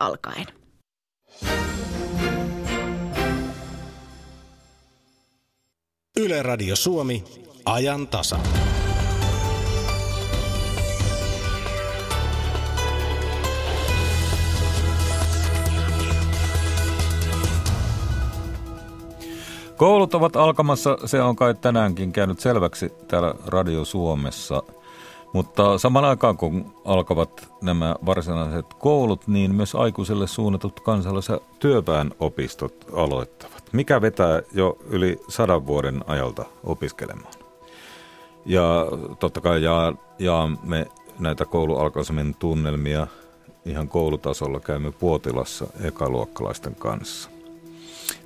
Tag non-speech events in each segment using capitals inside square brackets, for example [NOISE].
alkaen. Yle Radio Suomi, ajan tasa. Koulut ovat alkamassa, se on kai tänäänkin käynyt selväksi täällä Radio Suomessa. Mutta saman aikaan kun alkavat nämä varsinaiset koulut, niin myös aikuiselle suunnatut kansalais- ja työväenopistot aloittavat. Mikä vetää jo yli sadan vuoden ajalta opiskelemaan? Ja totta kai jaa, jaamme näitä koulualkaisemmin tunnelmia ihan koulutasolla käymme Puotilassa ekaluokkalaisten kanssa.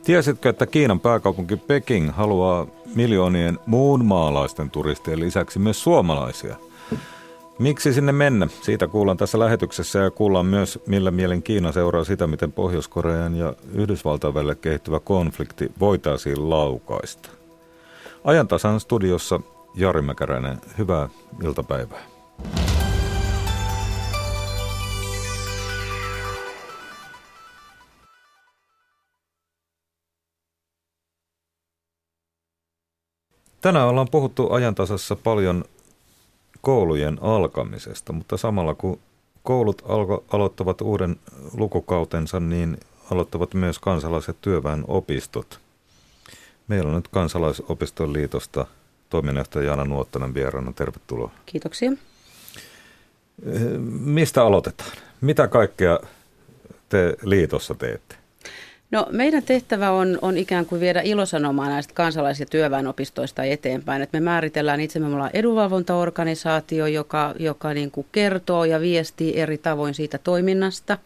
Tiesitkö, että Kiinan pääkaupunki Peking haluaa miljoonien muun maalaisten turistien lisäksi myös suomalaisia? Miksi sinne mennä? Siitä kuullaan tässä lähetyksessä ja kuullaan myös, millä mielen Kiina seuraa sitä, miten Pohjois-Korean ja Yhdysvaltain välillä kehittyvä konflikti voitaisiin laukaista. Ajantasan studiossa Jari Mäkäräinen, hyvää iltapäivää. Tänään ollaan puhuttu ajantasassa paljon koulujen alkamisesta, mutta samalla kun koulut alko, aloittavat uuden lukukautensa, niin aloittavat myös kansalaiset työväenopistot. Meillä on nyt kansalaisopiston liitosta toiminnanjohtaja Jaana Nuottanen vieraana. Tervetuloa. Kiitoksia. Mistä aloitetaan? Mitä kaikkea te liitossa teette? No meidän tehtävä on, on ikään kuin viedä ilosanomaa näistä kansalais- ja työväenopistoista eteenpäin. Et me määritellään itse, me ollaan edunvalvontaorganisaatio, joka, joka niin kuin kertoo ja viestii eri tavoin siitä toiminnasta,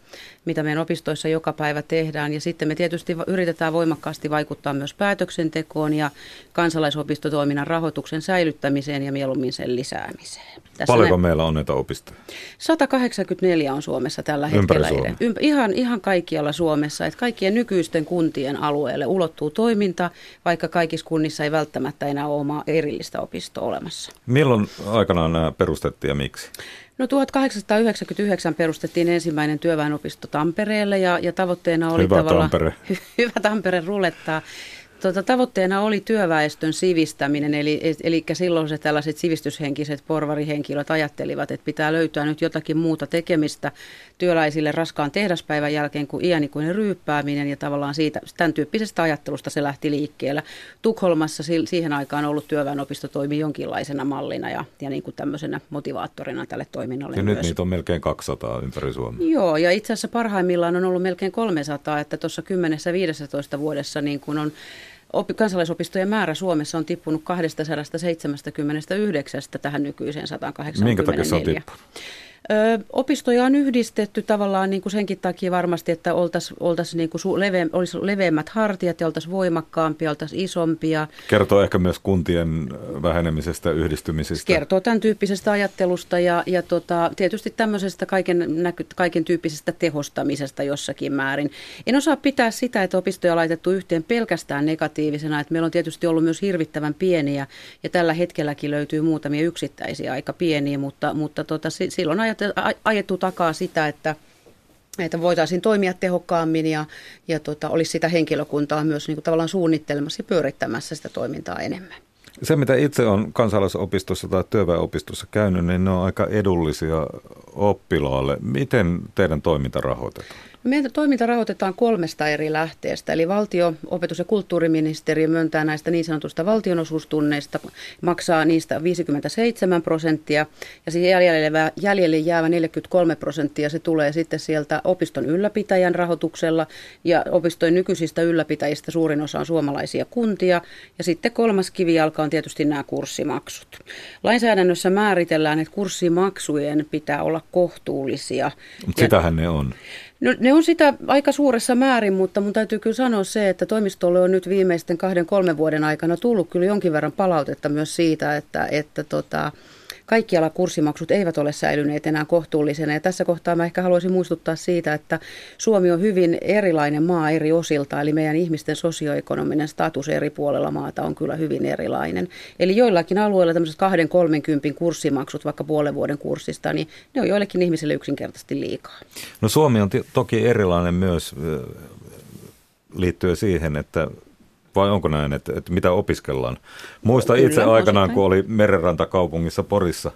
mitä meidän opistoissa joka päivä tehdään. Ja sitten me tietysti yritetään voimakkaasti vaikuttaa myös päätöksentekoon ja kansalaisopistotoiminnan rahoituksen säilyttämiseen ja mieluummin sen lisäämiseen. Tässä Paljonko ne... meillä on näitä opistoja? 184 on Suomessa tällä hetkellä. Ympäri ihan, ihan kaikkialla Suomessa. Että kaikkien nykyisten kuntien alueelle ulottuu toiminta, vaikka kaikissa kunnissa ei välttämättä enää ole omaa erillistä opistoa olemassa. Milloin aikanaan nämä perustettiin ja miksi? No 1899 perustettiin ensimmäinen työväenopisto Tampereelle ja, ja tavoitteena oli hyvä tavallaan... Tampere. [LAUGHS] hyvä Tampere rulettaa. Tuota, tavoitteena oli työväestön sivistäminen, eli, eli silloin se tällaiset sivistyshenkiset porvarihenkilöt ajattelivat, että pitää löytää nyt jotakin muuta tekemistä työläisille raskaan tehdaspäivän jälkeen kuin iänikuinen ryyppääminen ja tavallaan siitä, tämän tyyppisestä ajattelusta se lähti liikkeelle. Tukholmassa siihen aikaan ollut työväenopisto toimi jonkinlaisena mallina ja, ja niin kuin tämmöisenä motivaattorina tälle toiminnalle Ja myös. nyt niitä on melkein 200 ympäri Suomea. Joo, ja itse asiassa parhaimmillaan on ollut melkein 300, että tuossa 10-15 vuodessa niin kuin on kansalaisopistojen määrä Suomessa on tippunut 279 tähän nykyiseen 184. Minkä takia se on tippunut? Ö, opistoja on yhdistetty tavallaan niin kuin senkin takia varmasti, että oltaisiin oltais niin kuin leve, olisi leveämmät hartiat ja oltaisiin voimakkaampia, oltaisiin isompia. Kertoo ehkä myös kuntien vähenemisestä, yhdistymisestä. Kertoo tämän tyyppisestä ajattelusta ja, ja tota, tietysti tämmöisestä kaiken, näky, kaiken tyyppisestä tehostamisesta jossakin määrin. En osaa pitää sitä, että opistoja on laitettu yhteen pelkästään negatiivisena, että meillä on tietysti ollut myös hirvittävän pieniä ja tällä hetkelläkin löytyy muutamia yksittäisiä aika pieniä, mutta, mutta tota, silloin ajatellaan, ajettu takaa sitä, että että voitaisiin toimia tehokkaammin ja, ja tota, olisi sitä henkilökuntaa myös niin kuin tavallaan suunnittelemassa ja pyörittämässä sitä toimintaa enemmän. Se, mitä itse on kansalaisopistossa tai työväenopistossa käynyt, niin ne on aika edullisia oppilaalle. Miten teidän toiminta rahoitetaan? Meidän toiminta rahoitetaan kolmesta eri lähteestä, eli valtio, opetus- ja kulttuuriministeriö myöntää näistä niin sanotusta valtionosuustunneista, maksaa niistä 57 prosenttia, ja siihen jäljelle, jäljelle jäävä 43 prosenttia, se tulee sitten sieltä opiston ylläpitäjän rahoituksella, ja opistojen nykyisistä ylläpitäjistä suurin osa on suomalaisia kuntia, ja sitten kolmas kivijalka on tietysti nämä kurssimaksut. Lainsäädännössä määritellään, että kurssimaksujen pitää olla kohtuullisia. Mutta sitähän ne on. No, ne on sitä aika suuressa määrin, mutta mun täytyy kyllä sanoa se, että toimistolle on nyt viimeisten kahden, kolmen vuoden aikana tullut kyllä jonkin verran palautetta myös siitä, että, että tota, kaikkialla kurssimaksut eivät ole säilyneet enää kohtuullisena. Ja tässä kohtaa mä ehkä haluaisin muistuttaa siitä, että Suomi on hyvin erilainen maa eri osilta, eli meidän ihmisten sosioekonominen status eri puolella maata on kyllä hyvin erilainen. Eli joillakin alueilla tämmöiset 2-30 kurssimaksut, vaikka puolen vuoden kurssista, niin ne on joillekin ihmisille yksinkertaisesti liikaa. No Suomi on t- toki erilainen myös liittyen siihen, että vai onko näin, että, että mitä opiskellaan? Muista Kyllä, itse aikanaan, osittain. kun oli Merenrantakaupungissa Porissa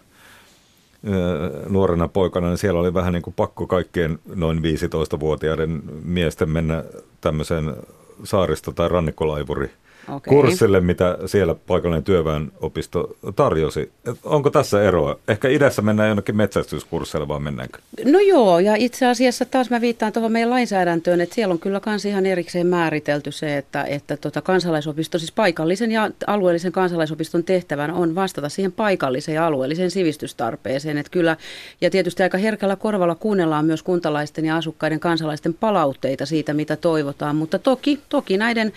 nuorena poikana, niin siellä oli vähän niin kuin pakko kaikkien noin 15-vuotiaiden miesten mennä tämmöiseen saaristo- tai rannikkolaivuri okay. kurssille, mitä siellä paikallinen työväenopisto tarjosi. Onko tässä eroa? Ehkä idässä mennään jonnekin metsästyskursseille, vaan mennäänkö? No joo, ja itse asiassa taas mä viittaan tuohon meidän lainsäädäntöön, että siellä on kyllä kans ihan erikseen määritelty se, että, että tota kansalaisopisto, siis paikallisen ja alueellisen kansalaisopiston tehtävän on vastata siihen paikalliseen ja alueelliseen sivistystarpeeseen. Että kyllä, ja tietysti aika herkällä korvalla kuunnellaan myös kuntalaisten ja asukkaiden kansalaisten palautteita siitä, mitä toivotaan, mutta toki, toki näiden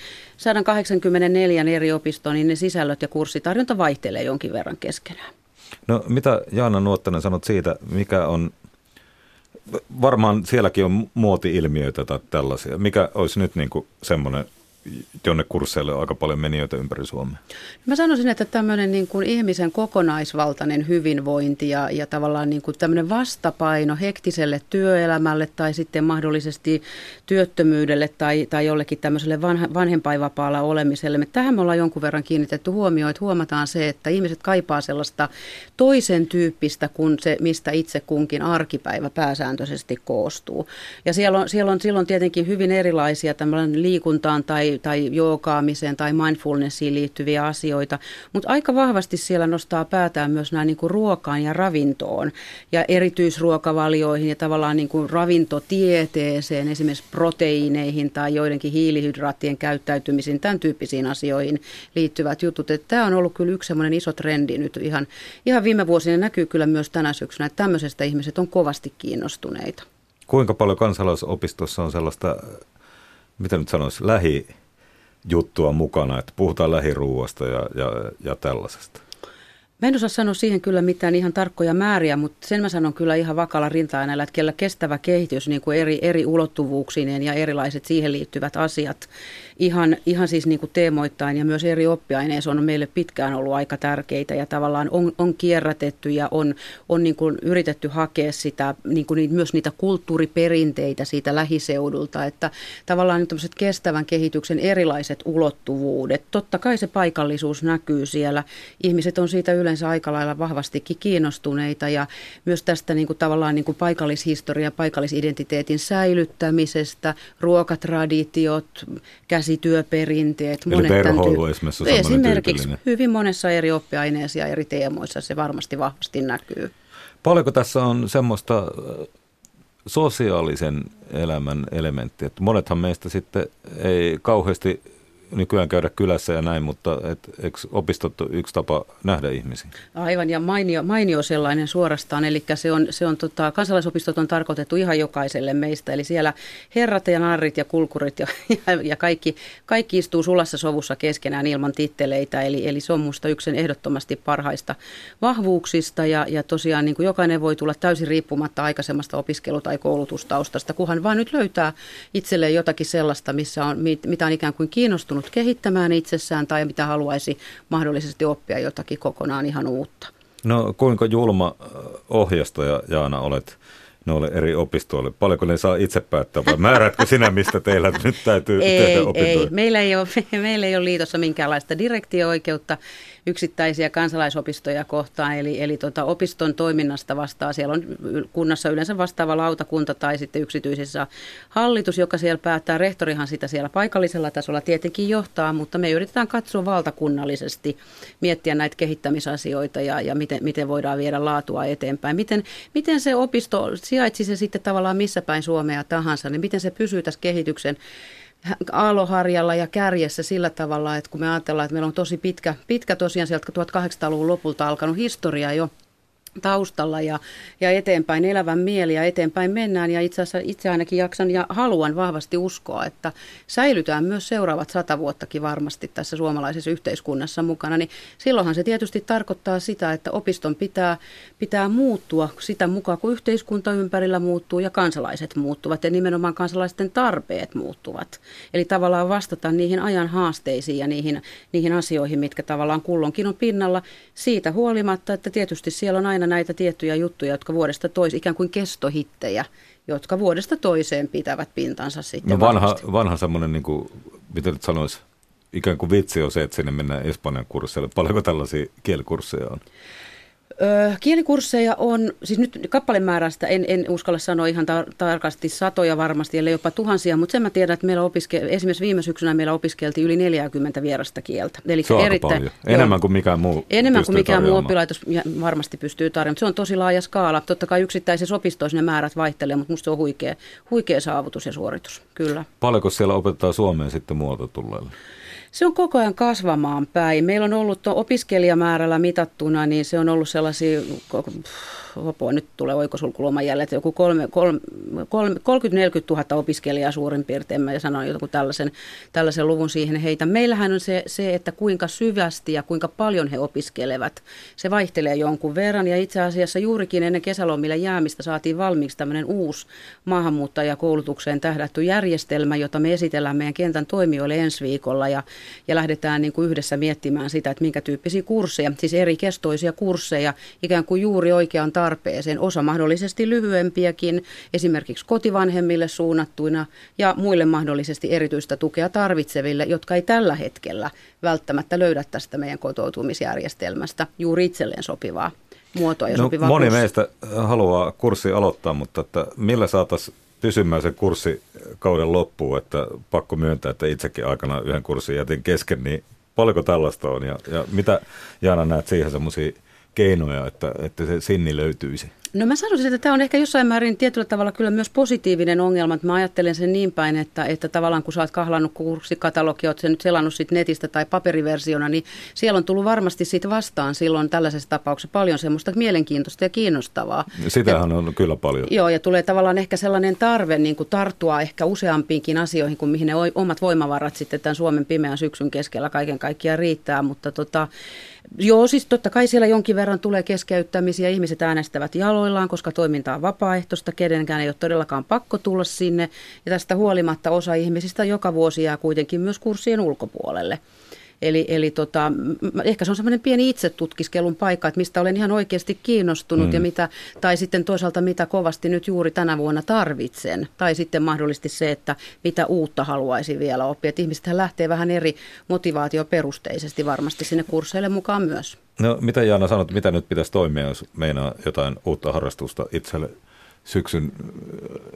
184 eri opistoon, niin ne sisällöt ja kurssitarjonta vaihtelee jonkin verran keskenään. No mitä Jaana Nuottanen sanot siitä, mikä on, varmaan sielläkin on muoti-ilmiöitä tai tällaisia. Mikä olisi nyt niin kuin semmoinen jonne kursseille aika paljon menijöitä ympäri Suomea? Mä sanoisin, että tämmöinen niin kuin ihmisen kokonaisvaltainen hyvinvointi ja, ja tavallaan niin kuin tämmöinen vastapaino hektiselle työelämälle tai sitten mahdollisesti työttömyydelle tai, tai jollekin tämmöiselle vanha, vanhempainvapaalla olemiselle. Me tähän me ollaan jonkun verran kiinnitetty huomioon, että huomataan se, että ihmiset kaipaa sellaista toisen tyyppistä kuin se, mistä itse kunkin arkipäivä pääsääntöisesti koostuu. Ja siellä on, siellä on silloin tietenkin hyvin erilaisia tämmöinen liikuntaan tai tai, joogaamiseen tai mindfulnessiin liittyviä asioita, mutta aika vahvasti siellä nostaa päätään myös nämä niin kuin ruokaan ja ravintoon ja erityisruokavalioihin ja tavallaan niin kuin ravintotieteeseen, esimerkiksi proteiineihin tai joidenkin hiilihydraattien käyttäytymisiin, tämän tyyppisiin asioihin liittyvät jutut. Että tämä on ollut kyllä yksi semmoinen iso trendi nyt ihan, ihan viime vuosina näkyy kyllä myös tänä syksynä, että tämmöisestä ihmiset on kovasti kiinnostuneita. Kuinka paljon kansalaisopistossa on sellaista, mitä nyt sanoisi, lähi juttua mukana, että puhutaan lähiruuasta ja, ja, ja tällaisesta? Mä en osaa sanoa siihen kyllä mitään ihan tarkkoja määriä, mutta sen mä sanon kyllä ihan vakalla rinta että kellä kestävä kehitys niin kuin eri, eri ulottuvuuksineen ja erilaiset siihen liittyvät asiat ihan, ihan siis niin kuin teemoittain ja myös eri oppiaineissa on meille pitkään ollut aika tärkeitä ja tavallaan on, on kierrätetty ja on, on niin kuin yritetty hakea sitä, niin kuin myös niitä kulttuuriperinteitä siitä lähiseudulta, että tavallaan nyt kestävän kehityksen erilaiset ulottuvuudet. Totta kai se paikallisuus näkyy siellä. Ihmiset on siitä yleensä aika lailla vahvastikin kiinnostuneita ja myös tästä niin kuin tavallaan niin kuin paikallishistoria, paikallisidentiteetin säilyttämisestä, ruokatraditiot, käsi käsityöperinteet. Eli monet perhoilu esimerkiksi on Esimerkiksi hyvin monessa eri oppiaineessa ja eri teemoissa se varmasti vahvasti näkyy. Paljonko tässä on semmoista sosiaalisen elämän elementtiä? Monethan meistä sitten ei kauheasti nykyään käydä kylässä ja näin, mutta et, eikö opistot yksi tapa nähdä ihmisiä? Aivan, ja mainio, mainio sellainen suorastaan, eli se on, se on tota, kansalaisopistot on tarkoitettu ihan jokaiselle meistä, eli siellä herrat ja narrit ja kulkurit ja, ja, ja kaikki, kaikki istuu sulassa sovussa keskenään ilman titteleitä, eli, eli se on minusta yksi ehdottomasti parhaista vahvuuksista, ja, ja tosiaan niin kuin jokainen voi tulla täysin riippumatta aikaisemmasta opiskelu- tai koulutustaustasta, kunhan vaan nyt löytää itselleen jotakin sellaista, missä on, mitä on ikään kuin kiinnostunut onnistunut kehittämään itsessään tai mitä haluaisi mahdollisesti oppia jotakin kokonaan ihan uutta. No kuinka julma ohjastaja Jaana olet noille eri opistoille? Paljonko ne saa itse päättää vai määrätkö sinä, mistä teillä nyt täytyy [LAUGHS] ei, tehdä opintoja? Ei, meillä ei, ole, [LAUGHS] meillä ei ole liitossa minkäänlaista direktio-oikeutta yksittäisiä kansalaisopistoja kohtaan, eli, eli tota, opiston toiminnasta vastaa, siellä on kunnassa yleensä vastaava lautakunta tai sitten yksityisissä hallitus, joka siellä päättää, rehtorihan sitä siellä paikallisella tasolla tietenkin johtaa, mutta me yritetään katsoa valtakunnallisesti, miettiä näitä kehittämisasioita ja, ja miten, miten voidaan viedä laatua eteenpäin. Miten, miten se opisto sijaitsi se sitten tavallaan missä päin Suomea tahansa, niin miten se pysyy tässä kehityksen aaloharjalla ja kärjessä sillä tavalla, että kun me ajatellaan, että meillä on tosi pitkä, pitkä tosiaan sieltä 1800-luvun lopulta alkanut historia jo taustalla ja, ja eteenpäin elävän mieli ja eteenpäin mennään. Ja itse asiassa itse ainakin jaksan ja haluan vahvasti uskoa, että säilytään myös seuraavat sata vuottakin varmasti tässä suomalaisessa yhteiskunnassa mukana. Niin silloinhan se tietysti tarkoittaa sitä, että opiston pitää, pitää muuttua sitä mukaan, kun yhteiskunta ympärillä muuttuu ja kansalaiset muuttuvat ja nimenomaan kansalaisten tarpeet muuttuvat. Eli tavallaan vastata niihin ajan haasteisiin ja niihin, niihin asioihin, mitkä tavallaan kullonkin on pinnalla siitä huolimatta, että tietysti siellä on aina aina näitä tiettyjä juttuja, jotka vuodesta toiseen, ikään kuin kestohittejä, jotka vuodesta toiseen pitävät pintansa sitten No vanha, vanha semmoinen, niin kuin, miten nyt sanoisi, ikään kuin vitsi on se, että sinne mennään Espanjan kursseille. Paljonko tällaisia kielikursseja on? Öö, kielikursseja on, siis nyt kappalemäärästä en, en uskalla sanoa ihan tar- tarkasti satoja varmasti, ellei jopa tuhansia, mutta sen mä tiedän, että meillä opiske- esimerkiksi viime syksynä meillä opiskeltiin yli 40 vierasta kieltä. Eli se on erittäin, paljon. Enemmän joo, kuin mikään muu Enemmän kuin mikään muu oppilaitos varmasti pystyy tarjoamaan. Se on tosi laaja skaala. Totta kai yksittäisessä opistoissa ne määrät vaihtelee, mutta musta se on huikea, huikea saavutus ja suoritus, kyllä. Paljonko siellä opetetaan Suomeen sitten muualta tulleille? Se on koko ajan kasvamaan päin. Meillä on ollut opiskelijamäärällä mitattuna, niin se on ollut sellaisia apua, nyt tulee oikosulkuloman jälleen, että joku 30-40 000 opiskelijaa suurin piirtein, mä sanoin joku tällaisen, tällaisen luvun siihen heitä. Meillähän on se, se, että kuinka syvästi ja kuinka paljon he opiskelevat. Se vaihtelee jonkun verran ja itse asiassa juurikin ennen kesälomille jäämistä saatiin valmiiksi tämmöinen uusi maahanmuuttajakoulutukseen tähdätty järjestelmä, jota me esitellään meidän kentän toimijoille ensi viikolla ja, ja lähdetään niin kuin yhdessä miettimään sitä, että minkä tyyppisiä kursseja, siis eri kestoisia kursseja, ikään kuin juuri oikean tarpeeseen, osa mahdollisesti lyhyempiäkin, esimerkiksi kotivanhemmille suunnattuina ja muille mahdollisesti erityistä tukea tarvitseville, jotka ei tällä hetkellä välttämättä löydä tästä meidän kotoutumisjärjestelmästä juuri itselleen sopivaa muotoa ja no, sopivaa Moni kurssi. meistä haluaa kurssi aloittaa, mutta että millä saataisiin pysymään sen kurssikauden loppuun, että pakko myöntää, että itsekin aikana yhden kurssin jätin kesken, niin paljonko tällaista on? Ja, ja mitä Jaana näet siihen semmoisia keinoja, että, että se sinni löytyisi? No mä sanoisin, että tämä on ehkä jossain määrin tietyllä tavalla kyllä myös positiivinen ongelma. Että mä ajattelen sen niin päin, että, että tavallaan kun sä oot kahlannut kurssikatalogi, oot sen nyt selannut sit netistä tai paperiversiona, niin siellä on tullut varmasti siitä vastaan silloin tällaisessa tapauksessa paljon semmoista mielenkiintoista ja kiinnostavaa. Sitähän ja, on kyllä paljon. Joo, ja tulee tavallaan ehkä sellainen tarve niin kuin tarttua ehkä useampiinkin asioihin kuin mihin ne omat voimavarat sitten tämän Suomen pimeän syksyn keskellä kaiken kaikkiaan riittää, mutta tota, Joo, siis totta kai siellä jonkin verran tulee keskeyttämisiä. Ihmiset äänestävät jaloillaan, koska toiminta on vapaaehtoista. Kenenkään ei ole todellakaan pakko tulla sinne. Ja tästä huolimatta osa ihmisistä joka vuosi jää kuitenkin myös kurssien ulkopuolelle. Eli, eli tota, ehkä se on semmoinen pieni itsetutkiskelun paikka, että mistä olen ihan oikeasti kiinnostunut mm. ja mitä, tai sitten toisaalta mitä kovasti nyt juuri tänä vuonna tarvitsen. Tai sitten mahdollisesti se, että mitä uutta haluaisin vielä oppia. Että ihmisethän lähtee vähän eri motivaatioperusteisesti varmasti sinne kursseille mukaan myös. No mitä Jaana sanot, mitä nyt pitäisi toimia, jos meinaa jotain uutta harrastusta itselle syksyn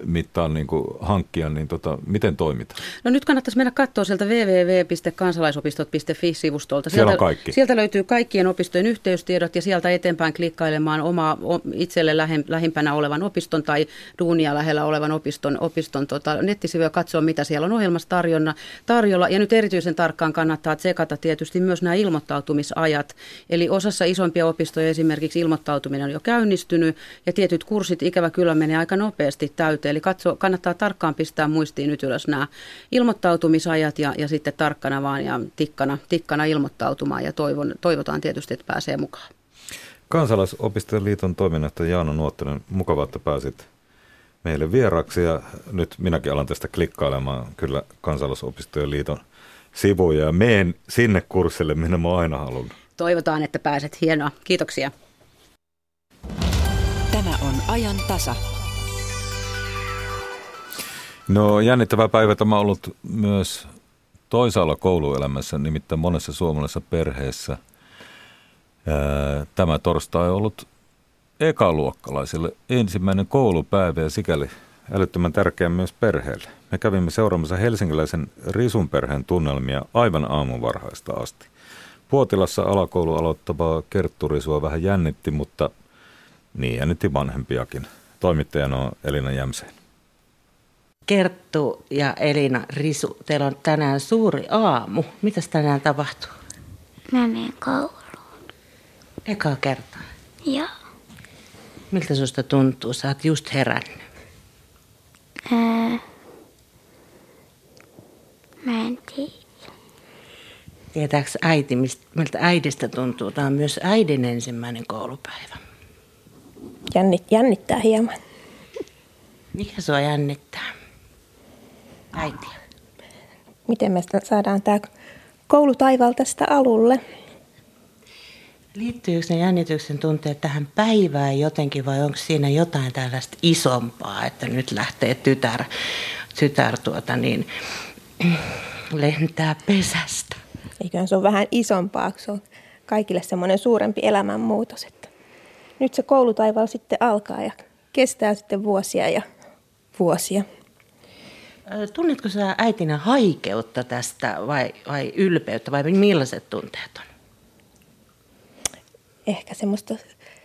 mittaan niin kuin hankkia, niin tota, miten toimitaan? No nyt kannattaisi mennä katsoa sieltä www.kansalaisopistot.fi-sivustolta. Sieltä, Siellä on kaikki. Sieltä löytyy kaikkien opistojen yhteystiedot ja sieltä eteenpäin klikkailemaan omaa itselle lähimpänä olevan opiston tai duunia lähellä olevan opiston, opiston tota, nettisivuja katsoa, mitä siellä on ohjelmassa tarjonna, tarjolla. Ja nyt erityisen tarkkaan kannattaa tsekata tietysti myös nämä ilmoittautumisajat. Eli osassa isompia opistoja esimerkiksi ilmoittautuminen on jo käynnistynyt ja tietyt kurssit ikävä kyllä kyllä menee aika nopeasti täyteen. Eli katso, kannattaa tarkkaan pistää muistiin nyt ylös nämä ilmoittautumisajat ja, ja sitten tarkkana vaan ja tikkana, tikkana ilmoittautumaan ja toivon, toivotaan tietysti, että pääsee mukaan. Kansalaisopistojen liiton toiminnasta Jaana Nuottinen, mukava, että pääsit meille vieraksi ja nyt minäkin alan tästä klikkailemaan kyllä Kansalaisopistojen liiton sivuja ja meen sinne kurssille, minne mä aina halunnut. Toivotaan, että pääset. Hienoa. Kiitoksia. Ajan tasa. No jännittävä päivä tämä on ollut myös toisaalla kouluelämässä, nimittäin monessa suomalaisessa perheessä. Tämä torstai on ollut ekaluokkalaisille ensimmäinen koulupäivä ja sikäli älyttömän tärkeä myös perheelle. Me kävimme seuraamassa helsinkiläisen Risun perheen tunnelmia aivan aamuvarhaista asti. Puotilassa alakoulu aloittavaa Kerttu Risua vähän jännitti, mutta – niin, ja nyt vanhempiakin. Toimittajana on Elina Jämseen. Kerttu ja Elina Risu, teillä on tänään suuri aamu. Mitäs tänään tapahtuu? Mä menen kouluun. Eka kertaa? Joo. Miltä susta tuntuu? Sä oot just herännyt. Ää, mä en tiedä. Tietääkö äiti, miltä äidistä tuntuu? Tämä on myös äidin ensimmäinen koulupäivä. Jännit, jännittää hieman. Mikä sua jännittää? Äiti. Miten me saadaan tämä koulutaival tästä alulle? Liittyykö ne jännityksen tunteet tähän päivään jotenkin vai onko siinä jotain tällaista isompaa, että nyt lähtee tytär, tytär tuota niin, [CLEARS THROAT] lentää pesästä? Eiköhän se ole vähän isompaa, se on kaikille semmoinen suurempi elämänmuutos. Että nyt se koulutaival sitten alkaa ja kestää sitten vuosia ja vuosia. Tunnetko sä äitinä haikeutta tästä vai, vai ylpeyttä vai millaiset tunteet on? Ehkä semmoista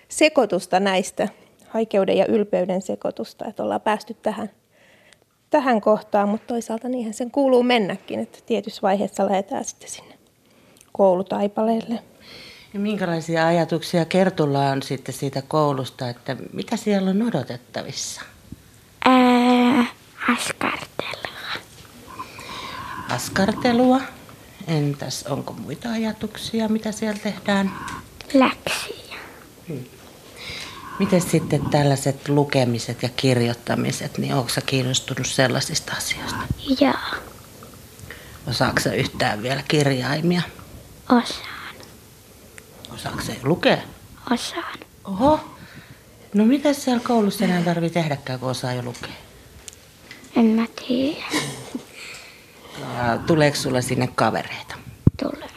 sekoitusta näistä, haikeuden ja ylpeyden sekoitusta, että ollaan päästy tähän, tähän kohtaan, mutta toisaalta niinhän sen kuuluu mennäkin, että tietyssä vaiheessa lähdetään sitten sinne koulutaipaleelle. Ja minkälaisia ajatuksia Kertulla on sitten siitä koulusta, että mitä siellä on odotettavissa? Ää, askartelua. Askartelua. Entäs onko muita ajatuksia, mitä siellä tehdään? Läksiä. Miten sitten tällaiset lukemiset ja kirjoittamiset, niin onko sä kiinnostunut sellaisista asioista? Joo, Osaatko sä yhtään vielä kirjaimia? osaan. Osaatko sä lukea? Osaan. Oho. No mitä siellä koulussa enää tarvii tehdäkään, kun osaa jo lukea? En mä tiedä. Ja tuleeko sulla sinne kavereita? Tulee.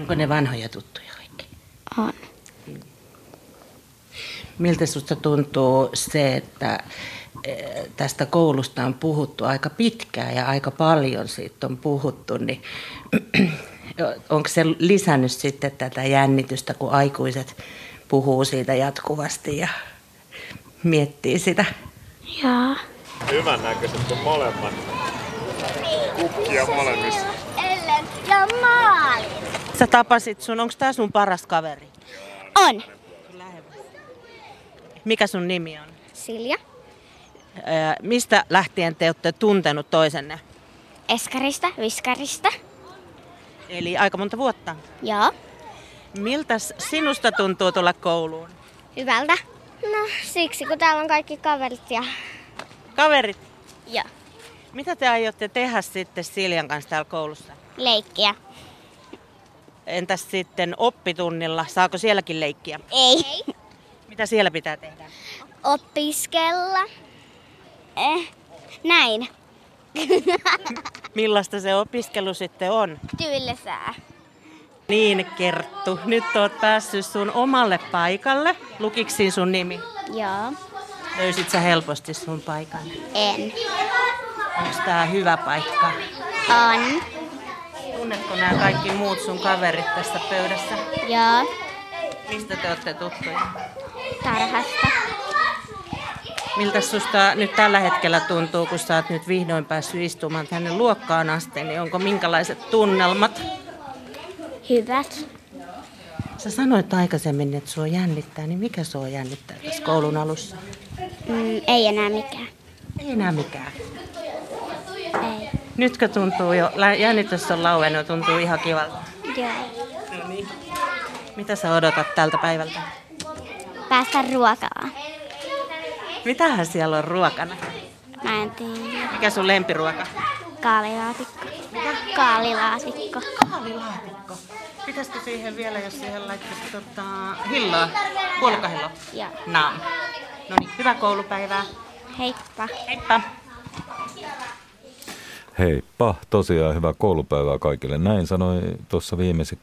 Onko ne vanhoja tuttuja kaikki? On. Miltä susta tuntuu se, että eh, tästä koulusta on puhuttu aika pitkään ja aika paljon siitä on puhuttu, niin onko se lisännyt sitten tätä jännitystä, kun aikuiset puhuu siitä jatkuvasti ja miettii sitä? Joo. Hyvän näköiset kuin molemmat. Kukkia molemmissa. Ellen ja maali. Sä tapasit sun, onko tää sun paras kaveri? On. Mikä sun nimi on? Silja. Mistä lähtien te olette tuntenut toisenne? Eskarista, viskarista. Eli aika monta vuotta. Joo. Miltä sinusta tuntuu tulla kouluun? Hyvältä. No siksi, kun täällä on kaikki kaverit ja... Kaverit, Joo. mitä te aiotte tehdä sitten Siljan kanssa täällä koulussa? Leikkiä. Entäs sitten oppitunnilla, saako sielläkin leikkiä? Ei. Mitä siellä pitää tehdä? Opiskella. Eh, näin. [LAUGHS] Millaista se opiskelu sitten on? Tylsää. Niin, Kerttu, nyt oot päässyt sun omalle paikalle. Lukiksi sun nimi? Joo. Löysit sä helposti sun paikan? En. Onko tää hyvä paikka? On. Tunnetko nämä kaikki muut sun kaverit tässä pöydässä? Joo. Mistä te olette tuttuja? Tarhasta. Miltä susta nyt tällä hetkellä tuntuu, kun sä oot nyt vihdoin päässyt istumaan tänne luokkaan asti, niin onko minkälaiset tunnelmat? Hyvät. Sä sanoit aikaisemmin, että sua jännittää, niin mikä sua jännittää tässä koulun alussa? Mm, ei enää mikään. Ei enää mikään. Ei. Nytkö tuntuu jo, jännitys on lauennut, tuntuu ihan kivalta. Joo. Mitä sä odotat tältä päivältä? Päästä ruokaan. Mitähän siellä on ruokana? Mä en tiedä. Mikä sun lempiruoka? Kaalilaatikko. Kaalilaatikko. Kaalilaatikko. Pitäisikö siihen vielä, jos siihen laittaisi tota, hilloa, puolukkahilloa? Joo. Naam. No niin, hyvää koulupäivää. Heippa. Heippa. Heippa, tosiaan hyvää koulupäivää kaikille. Näin sanoi tuossa viimeisi,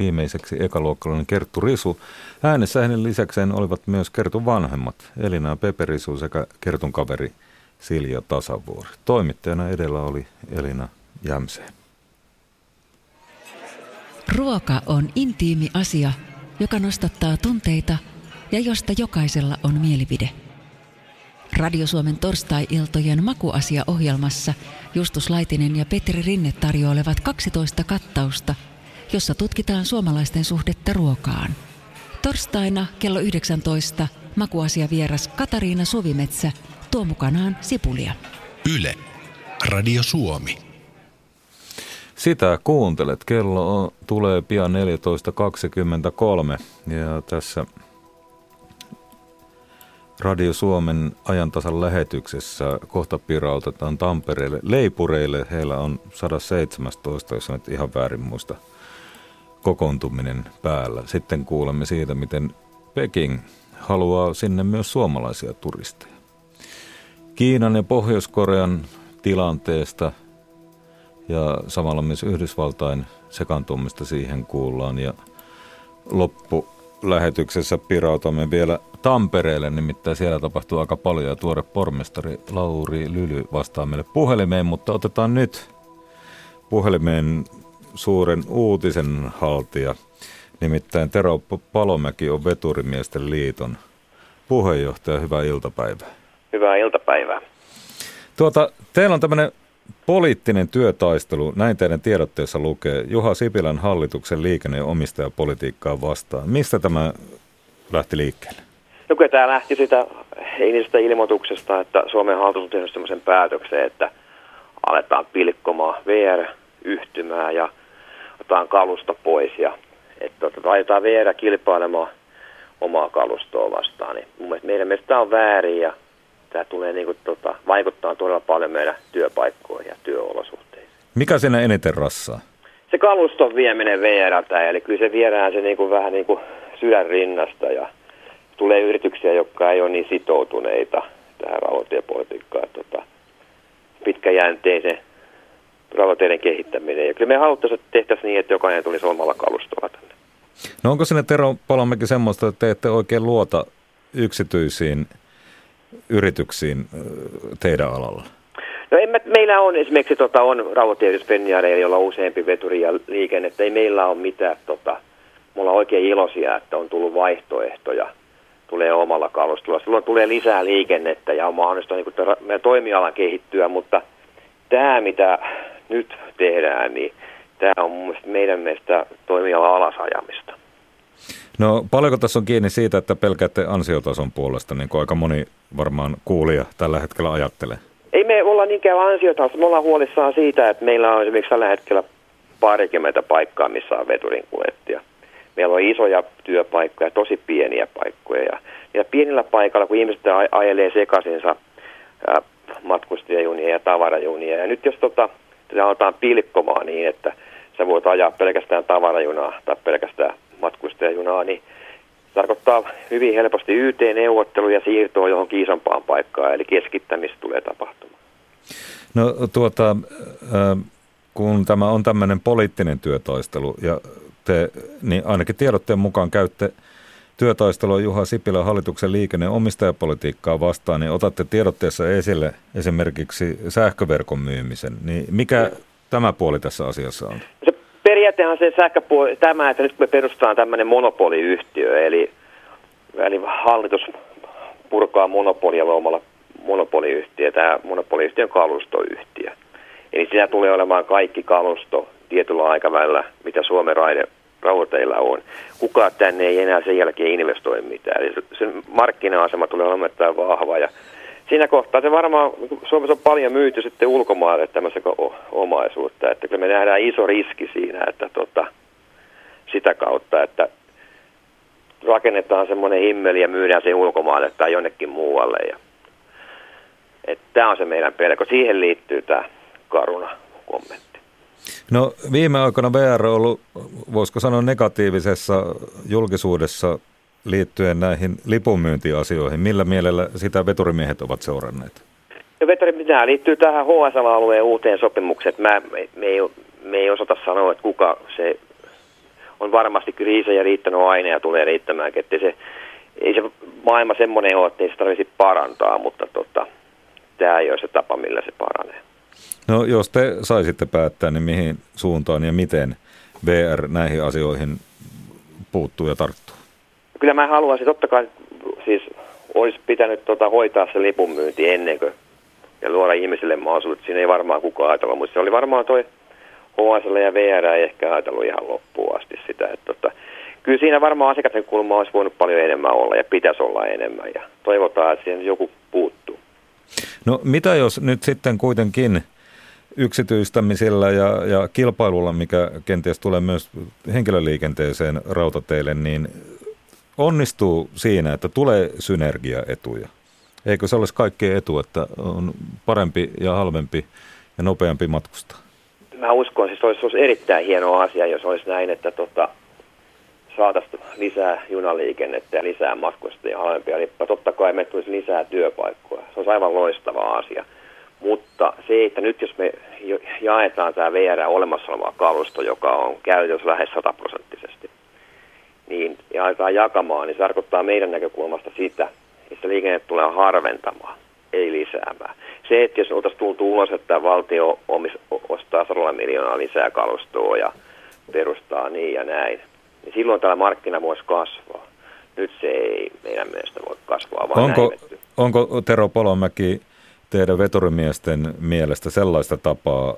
viimeiseksi ekaluokkalainen Kerttu Risu. Äänessä hänen lisäkseen olivat myös Kertun vanhemmat, Elina ja Pepe Risu sekä Kertun kaveri Silja Tasavuori. Toimittajana edellä oli Elina Jämse. Ruoka on intiimi asia, joka nostattaa tunteita ja josta jokaisella on mielipide. Radio Suomen torstai-iltojen makuasia-ohjelmassa Justus Laitinen ja Petri Rinne tarjoilevat 12 kattausta, jossa tutkitaan suomalaisten suhdetta ruokaan. Torstaina kello 19 makuasiavieras Katariina Suvimetsä tuo mukanaan sipulia. Yle. Radio Suomi. Sitä kuuntelet. Kello on, tulee pian 14.23 ja tässä Radio Suomen ajantasan lähetyksessä kohta pirautetaan Tampereelle leipureille. Heillä on 117, jos nyt ihan väärin muista, kokoontuminen päällä. Sitten kuulemme siitä, miten Peking haluaa sinne myös suomalaisia turisteja. Kiinan ja Pohjois-Korean tilanteesta ja samalla myös Yhdysvaltain sekaantumista siihen kuullaan. Ja loppu lähetyksessä pirautamme vielä Tampereelle, nimittäin siellä tapahtuu aika paljon ja tuore pormestari Lauri Lyly vastaa meille puhelimeen, mutta otetaan nyt puhelimeen suuren uutisen haltija. Nimittäin Tero Palomäki on Veturimiesten liiton puheenjohtaja. Hyvää iltapäivää. Hyvää iltapäivää. Tuota, teillä on tämmöinen poliittinen työtaistelu, näin teidän tiedotteessa lukee, Juha Sipilän hallituksen liikenne- ja omistajapolitiikkaa vastaan. Mistä tämä lähti liikkeelle? No kyllä tämä lähti sitä eilisestä ilmoituksesta, että Suomen hallitus on tehnyt sellaisen päätöksen, että aletaan pilkkomaan VR-yhtymää ja otetaan kalusta pois ja että laitetaan VR kilpailemaan omaa kalustoa vastaan. Niin mun mielestä meidän mielestä tämä on väärin ja tämä tulee niin kuin, tota, vaikuttaa todella paljon meidän työpaikkoihin ja työolosuhteisiin. Mikä siinä eniten rassaa? Se kaluston vieminen VRltä, eli kyllä se viedään se niin kuin, vähän niin kuin sydän rinnasta ja tulee yrityksiä, jotka ei ole niin sitoutuneita tähän rautatiepolitiikkaan. Tota, pitkäjänteisen rautatieiden kehittäminen. Ja kyllä me haluttaisiin, että tehtäisiin niin, että jokainen tulisi omalla kalustolla tänne. No onko sinne Tero Palomäki semmoista, että te ette oikein luota yksityisiin yrityksiin teidän alalla? No en mä, meillä on esimerkiksi tota, on rautatieyhdys jolla on useampi veturi ja liikenne, Ei meillä ole mitään, tota, me ollaan oikein iloisia, että on tullut vaihtoehtoja, tulee omalla kalustolla. Silloin tulee lisää liikennettä ja on mahdollista niin meidän toimialan kehittyä, mutta tämä mitä nyt tehdään, niin tämä on mun mielestä meidän mielestä toimiala alasajamista. No paljonko tässä on kiinni siitä, että pelkäätte ansiotason puolesta, niin kuin aika moni varmaan kuulija tällä hetkellä ajattelee? Ei me olla niinkään ansiotasosta, me ollaan huolissaan siitä, että meillä on esimerkiksi tällä hetkellä parikymmentä paikkaa, missä on veturin kuljettaja. Meillä on isoja työpaikkoja, tosi pieniä paikkoja. Ja, ja pienillä paikalla, kun ihmiset ajelee sekaisinsa matkustajajunia ja tavarajunia. Ja nyt jos tota, tätä aletaan pilkkomaan niin, että sä voit ajaa pelkästään tavarajunaa tai pelkästään matkustajajunaa, niin tarkoittaa hyvin helposti YT-neuvotteluja siirtoa johonkin isompaan paikkaan, eli keskittämistä tulee tapahtumaan. No tuota, kun tämä on tämmöinen poliittinen työtaistelu, ja te niin ainakin tiedotteen mukaan käytte työtaistelua Juha Sipilän hallituksen liikenne- ja omistajapolitiikkaa vastaan, niin otatte tiedotteessa esille esimerkiksi sähköverkon myymisen. Niin mikä tämä puoli tässä asiassa on? Se periaatteessa se sähköpuoli, tämä, että nyt me perustetaan tämmöinen monopoliyhtiö, eli, eli hallitus purkaa monopolia luomalla monopoliyhtiö, tämä monopoliyhtiön kalustoyhtiö. Eli siinä tulee olemaan kaikki kalusto tietyllä aikavälillä, mitä Suomen raide rauteilla on. Kukaan tänne ei enää sen jälkeen investoi mitään. Eli sen markkina-asema tulee olemaan vahva ja siinä kohtaa se varmaan, Suomessa on paljon myyty sitten ulkomaille tämmöistä omaisuutta, että kyllä me nähdään iso riski siinä, että tota, sitä kautta, että rakennetaan semmoinen himmeli ja myydään se ulkomaille tai jonnekin muualle. Ja, että tämä on se meidän pelko. Siihen liittyy tämä karuna kommentti. No viime aikoina VR on ollut, voisiko sanoa negatiivisessa julkisuudessa liittyen näihin lipunmyyntiasioihin. Millä mielellä sitä veturimiehet ovat seuranneet? No veturi, tämä liittyy tähän HSL-alueen uuteen sopimukseen. Mä, me, ei, me ei osata sanoa, että kuka se on varmasti kriisejä riittänyt aina ja tulee riittämään. Että se, ei se maailma semmoinen ole, että ei se tarvitsisi parantaa, mutta tota, tämä ei ole se tapa, millä se paranee. No jos te saisitte päättää, niin mihin suuntaan ja miten VR näihin asioihin puuttuu ja tarttuu? Kyllä mä haluaisin, totta kai siis olisi pitänyt tota, hoitaa se lipunmyynti ennen kuin ja luoda ihmisille mahdollisuudet. Siinä ei varmaan kukaan ajatella, mutta se oli varmaan toi HSL ja VR ei ehkä ajatellut ihan loppuun asti sitä. Että, tota, kyllä siinä varmaan asiakkaiden kulma olisi voinut paljon enemmän olla ja pitäisi olla enemmän ja toivotaan, että siihen joku puuttuu. No mitä jos nyt sitten kuitenkin yksityistämisellä ja, ja kilpailulla, mikä kenties tulee myös henkilöliikenteeseen rautateille, niin onnistuu siinä, että tulee synergiaetuja? Eikö se olisi kaikkien etu, että on parempi ja halvempi ja nopeampi matkustaa? Mä uskon, siis olisi, olisi erittäin hieno asia, jos olisi näin, että tota, saataisiin lisää junaliikennettä ja lisää matkustajia halvempia lippuja. Totta kai me tulisi lisää työpaikkoja. Se olisi aivan loistava asia. Mutta se, että nyt jos me jaetaan tämä VR olemassa oleva kalusto, joka on käytössä lähes sataprosenttisesti, niin ja aletaan jakamaan, niin se tarkoittaa meidän näkökulmasta sitä, että liikenne tulee harventamaan, ei lisäämään. Se, että jos oltaisiin tultu ulos, että valtio omis, ostaa sadalla miljoonaa lisää kalustoa ja perustaa niin ja näin, niin silloin tämä markkina voisi kasvaa. Nyt se ei meidän mielestä voi kasvaa, vaan onko, onko Tero Polomäki teidän veturimiesten mielestä sellaista tapaa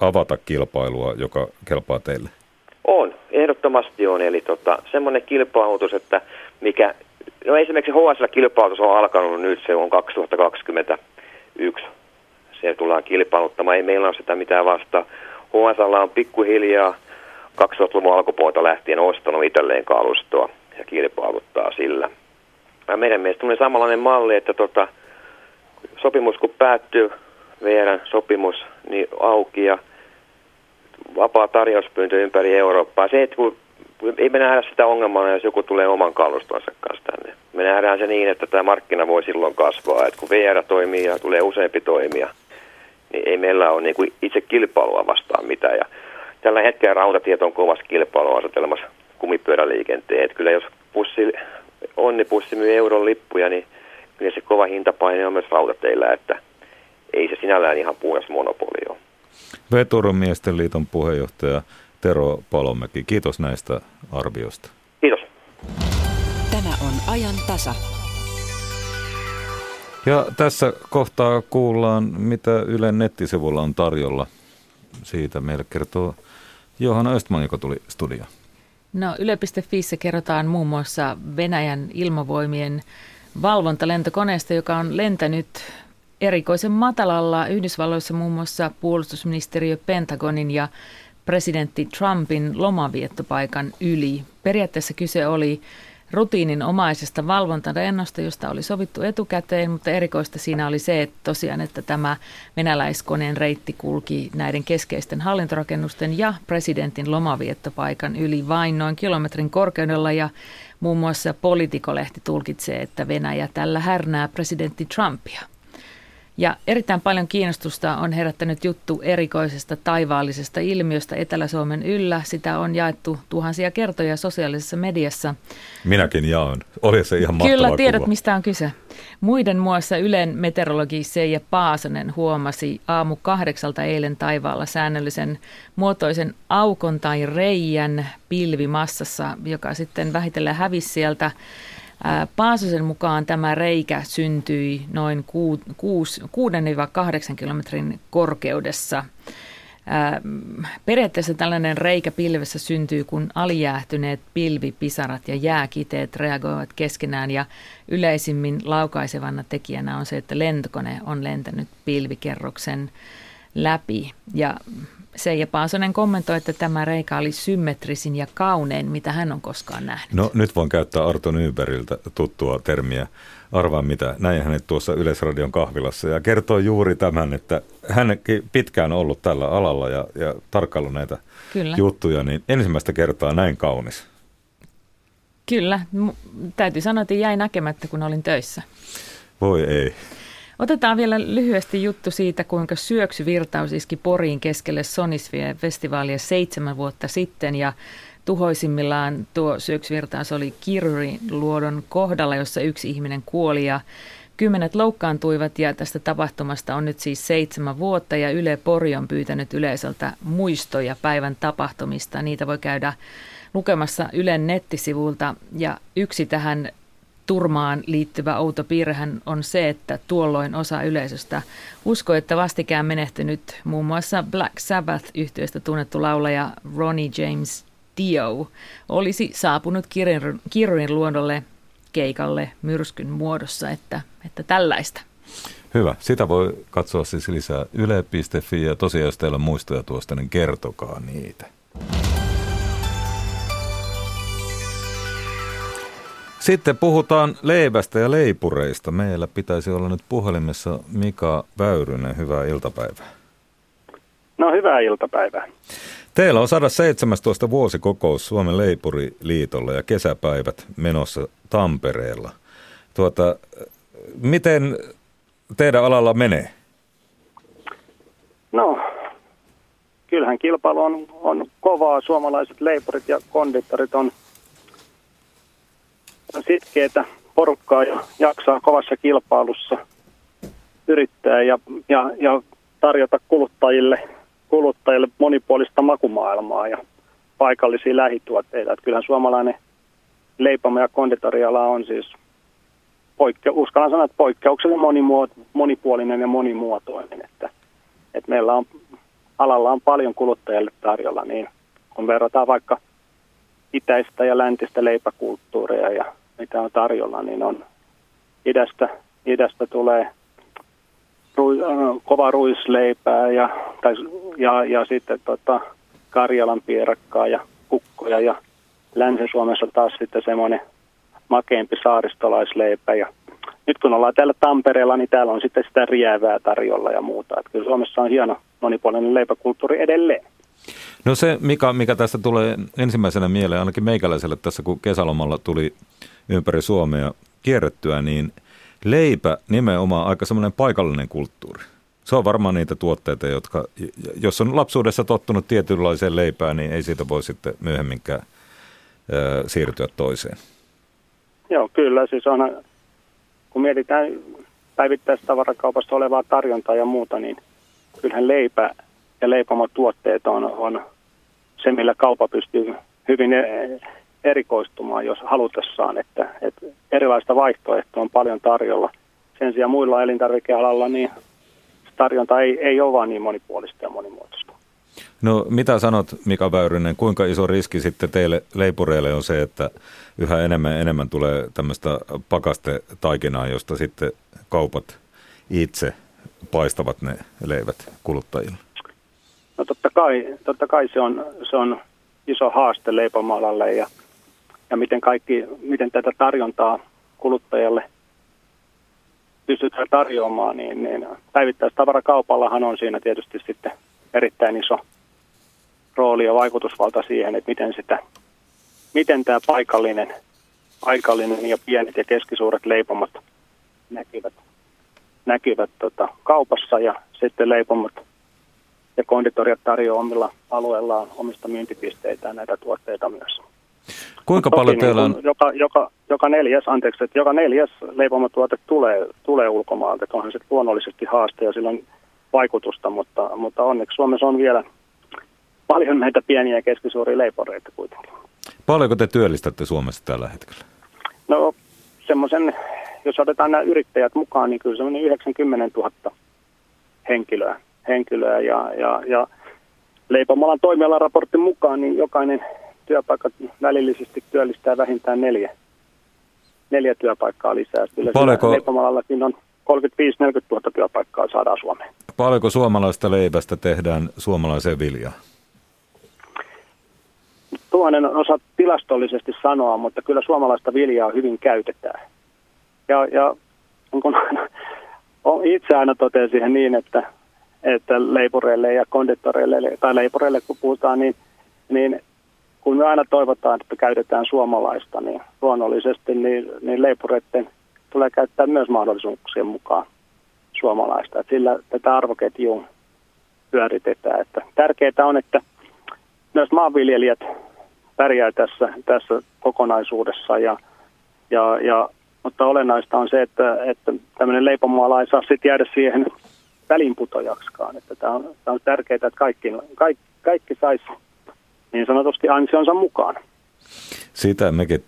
avata kilpailua, joka kelpaa teille? On, ehdottomasti on. Eli tota, semmoinen kilpailutus, että mikä, no esimerkiksi HSL kilpailutus on alkanut nyt, se on 2021. Se tullaan kilpailuttamaan, ei meillä ole sitä mitään vasta. HSL on pikkuhiljaa 2000-luvun alkupuolta lähtien ostanut itselleen kalustoa ja kilpailuttaa sillä. Ja meidän mielestä on samanlainen malli, että tota, sopimus kun päättyy, VRn sopimus, niin auki ja vapaa tarjouspyyntö ympäri Eurooppaa. Se, että kun, ei me nähdä sitä ongelmaa, jos joku tulee oman kalustonsa kanssa tänne. Me nähdään se niin, että tämä markkina voi silloin kasvaa. Että kun VR toimii ja tulee useampi toimija, niin ei meillä ole niin kuin itse kilpailua vastaan mitään. Ja tällä hetkellä rautatiet on kovassa kilpailuasetelmassa kumipyöräliikenteen. Että kyllä jos pussi, onnipussi myy euron lippuja, niin kyllä se kova hintapaine on myös rautateillä, että ei se sinällään ihan puhdas monopoli ole. Veturomiesten liiton puheenjohtaja Tero Palomäki, kiitos näistä arvioista. Kiitos. Tämä on ajan tasa. Ja tässä kohtaa kuullaan, mitä Ylen nettisivulla on tarjolla. Siitä meille kertoo Johanna Östman, joka tuli studioon. No Yle.fiissä kerrotaan muun muassa Venäjän ilmavoimien valvontalentokoneesta, joka on lentänyt erikoisen matalalla Yhdysvalloissa muun muassa puolustusministeriö Pentagonin ja presidentti Trumpin lomaviettopaikan yli. Periaatteessa kyse oli rutiininomaisesta valvontalennosta, josta oli sovittu etukäteen, mutta erikoista siinä oli se, että tosiaan, että tämä venäläiskoneen reitti kulki näiden keskeisten hallintorakennusten ja presidentin lomaviettopaikan yli vain noin kilometrin korkeudella ja muun muassa Politikolehti tulkitsee, että Venäjä tällä härnää presidentti Trumpia. Ja erittäin paljon kiinnostusta on herättänyt juttu erikoisesta taivaallisesta ilmiöstä Etelä-Suomen yllä. Sitä on jaettu tuhansia kertoja sosiaalisessa mediassa. Minäkin jaan. Oli se ihan mahtava Kyllä, tiedät kuva. mistä on kyse. Muiden muassa Ylen meteorologi Seija Paasonen huomasi aamu kahdeksalta eilen taivaalla säännöllisen muotoisen aukon tai reijän pilvimassassa, joka sitten vähitellen hävisi sieltä Paasosen mukaan tämä reikä syntyi noin 6-8 kilometrin korkeudessa. Periaatteessa tällainen reikä pilvessä syntyy, kun alijäähtyneet pilvipisarat ja jääkiteet reagoivat keskenään ja yleisimmin laukaisevana tekijänä on se, että lentokone on lentänyt pilvikerroksen läpi ja Seija Paasonen kommentoi, että tämä reikä oli symmetrisin ja kaunein, mitä hän on koskaan nähnyt. No nyt voin käyttää Arto Nyberiltä tuttua termiä. Arvaa mitä, näin hänet tuossa Yleisradion kahvilassa ja kertoo juuri tämän, että hänkin pitkään ollut tällä alalla ja, ja tarkkaillut näitä Kyllä. juttuja, niin ensimmäistä kertaa näin kaunis. Kyllä, täytyy sanoa, että jäi näkemättä, kun olin töissä. Voi ei. Otetaan vielä lyhyesti juttu siitä, kuinka syöksyvirtaus iski Poriin keskelle Sonisvie-festivaalia seitsemän vuotta sitten. Ja tuhoisimmillaan tuo syöksyvirtaus oli luodon kohdalla, jossa yksi ihminen kuoli ja Kymmenet loukkaantuivat. Ja tästä tapahtumasta on nyt siis seitsemän vuotta ja Yle Pori on pyytänyt yleisöltä muistoja päivän tapahtumista. Niitä voi käydä lukemassa Ylen nettisivulta. Ja yksi tähän turmaan liittyvä outo piirrehän on se, että tuolloin osa yleisöstä uskoi, että vastikään menehtynyt muun muassa Black Sabbath-yhtiöstä tunnettu laulaja Ronnie James Dio olisi saapunut Kirunin luonnolle keikalle myrskyn muodossa, että, että tällaista. Hyvä. Sitä voi katsoa siis lisää yle.fi ja tosiaan jos teillä on muistoja tuosta, niin kertokaa niitä. Sitten puhutaan leivästä ja leipureista. Meillä pitäisi olla nyt puhelimessa Mika Väyrynen. Hyvää iltapäivää. No hyvää iltapäivää. Teillä on 117 vuosikokous Suomen Leipuriliitolla ja kesäpäivät menossa Tampereella. Tuota, miten teidän alalla menee? No, kyllähän kilpailu on, on kovaa. Suomalaiset leipurit ja konditorit on sitkeitä porukkaa ja jaksaa kovassa kilpailussa yrittää ja, ja, ja tarjota kuluttajille, kuluttajille monipuolista makumaailmaa ja paikallisia lähituotteita. Että kyllähän suomalainen leipomo- ja konditoriala on siis, poikke, uskallan sanoa, että poikkeuksellinen monimuot, monipuolinen ja monimuotoinen. Että, että meillä on, alalla on paljon kuluttajille tarjolla, niin kun verrataan vaikka itäistä ja läntistä leipäkulttuuria ja mitä on tarjolla, niin on idästä, idästä tulee ru, äh, kova ruisleipää ja, tai, ja, ja sitten tota, Karjalan pierakkaa ja kukkoja ja Länsi-Suomessa taas sitten semmoinen makeampi saaristolaisleipä ja nyt kun ollaan täällä Tampereella, niin täällä on sitten sitä rievää tarjolla ja muuta. Että kyllä Suomessa on hieno monipuolinen leipäkulttuuri edelleen. No se, mikä, mikä tästä tulee ensimmäisenä mieleen, ainakin meikäläiselle tässä, kun kesälomalla tuli ympäri Suomea kierrettyä, niin leipä nimenomaan aika semmoinen paikallinen kulttuuri. Se on varmaan niitä tuotteita, jotka, jos on lapsuudessa tottunut tietynlaiseen leipään, niin ei siitä voi sitten myöhemminkään ö, siirtyä toiseen. Joo, kyllä. Siis on, kun mietitään päivittäistavarakaupasta olevaa tarjontaa ja muuta, niin kyllähän leipä ja leipomatuotteet on, on se, millä kaupa pystyy hyvin erikoistumaan, jos halutessaan, että, että erilaista vaihtoehtoa on paljon tarjolla. Sen sijaan muilla elintarvikealalla niin tarjonta ei, ei ole vaan niin monipuolista ja monimuotoista. No mitä sanot Mika Väyrynen, kuinka iso riski sitten teille leipureille on se, että yhä enemmän ja enemmän tulee tämmöistä pakastetaikinaa, josta sitten kaupat itse paistavat ne leivät kuluttajille? No totta kai, totta kai se, on, se on iso haaste leipomalalle ja ja miten, kaikki, miten tätä tarjontaa kuluttajalle pystytään tarjoamaan, niin, niin päivittäistavarakaupallahan on siinä tietysti sitten erittäin iso rooli ja vaikutusvalta siihen, että miten, sitä, miten tämä paikallinen, paikallinen ja pienet ja keskisuuret leipomat näkyvät, näkyvät tota, kaupassa ja sitten leipomat ja konditoriat tarjoavat omilla alueillaan omista myyntipisteitään näitä tuotteita myös. Kuinka paljon niin teillä on? Joka, joka, joka neljäs, anteeksi, että joka neljäs leipomatuote tulee, tulee ulkomailta. Että onhan se luonnollisesti haaste ja sillä on vaikutusta, mutta, mutta onneksi Suomessa on vielä paljon näitä pieniä ja keskisuuria leiporeita kuitenkin. Paljonko te työllistätte Suomessa tällä hetkellä? No semmoisen, jos otetaan nämä yrittäjät mukaan, niin kyllä semmoinen 90 000 henkilöä, henkilöä ja, ja, ja leipomalan toimialaraportin mukaan, niin jokainen työpaikat välillisesti työllistää vähintään neljä, neljä työpaikkaa lisää. Kyllä Paljonko... on 35-40 000 työpaikkaa saadaan Suomeen. Paljonko suomalaista leipästä tehdään suomalaiseen viljaan? Tuonen osa tilastollisesti sanoa, mutta kyllä suomalaista viljaa hyvin käytetään. Ja, ja kun, itse aina totean siihen niin, että, että leipureille ja konditoreille, tai leipureille kun puhutaan, niin, niin kun me aina toivotaan, että käytetään suomalaista, niin luonnollisesti niin, niin leipureiden tulee käyttää myös mahdollisuuksien mukaan suomalaista. Että sillä tätä arvoketjua pyöritetään. Että tärkeää on, että myös maanviljelijät pärjää tässä, tässä kokonaisuudessa. Ja, ja, ja, mutta olennaista on se, että, että tämmöinen leipomoala ei saa sitten jäädä siihen välinputojaksikaan. Että tämä on, tämä on tärkeää, että kaikki, kaikki, kaikki saisi niin sanotusti ansionsa mukaan. Sitä mekin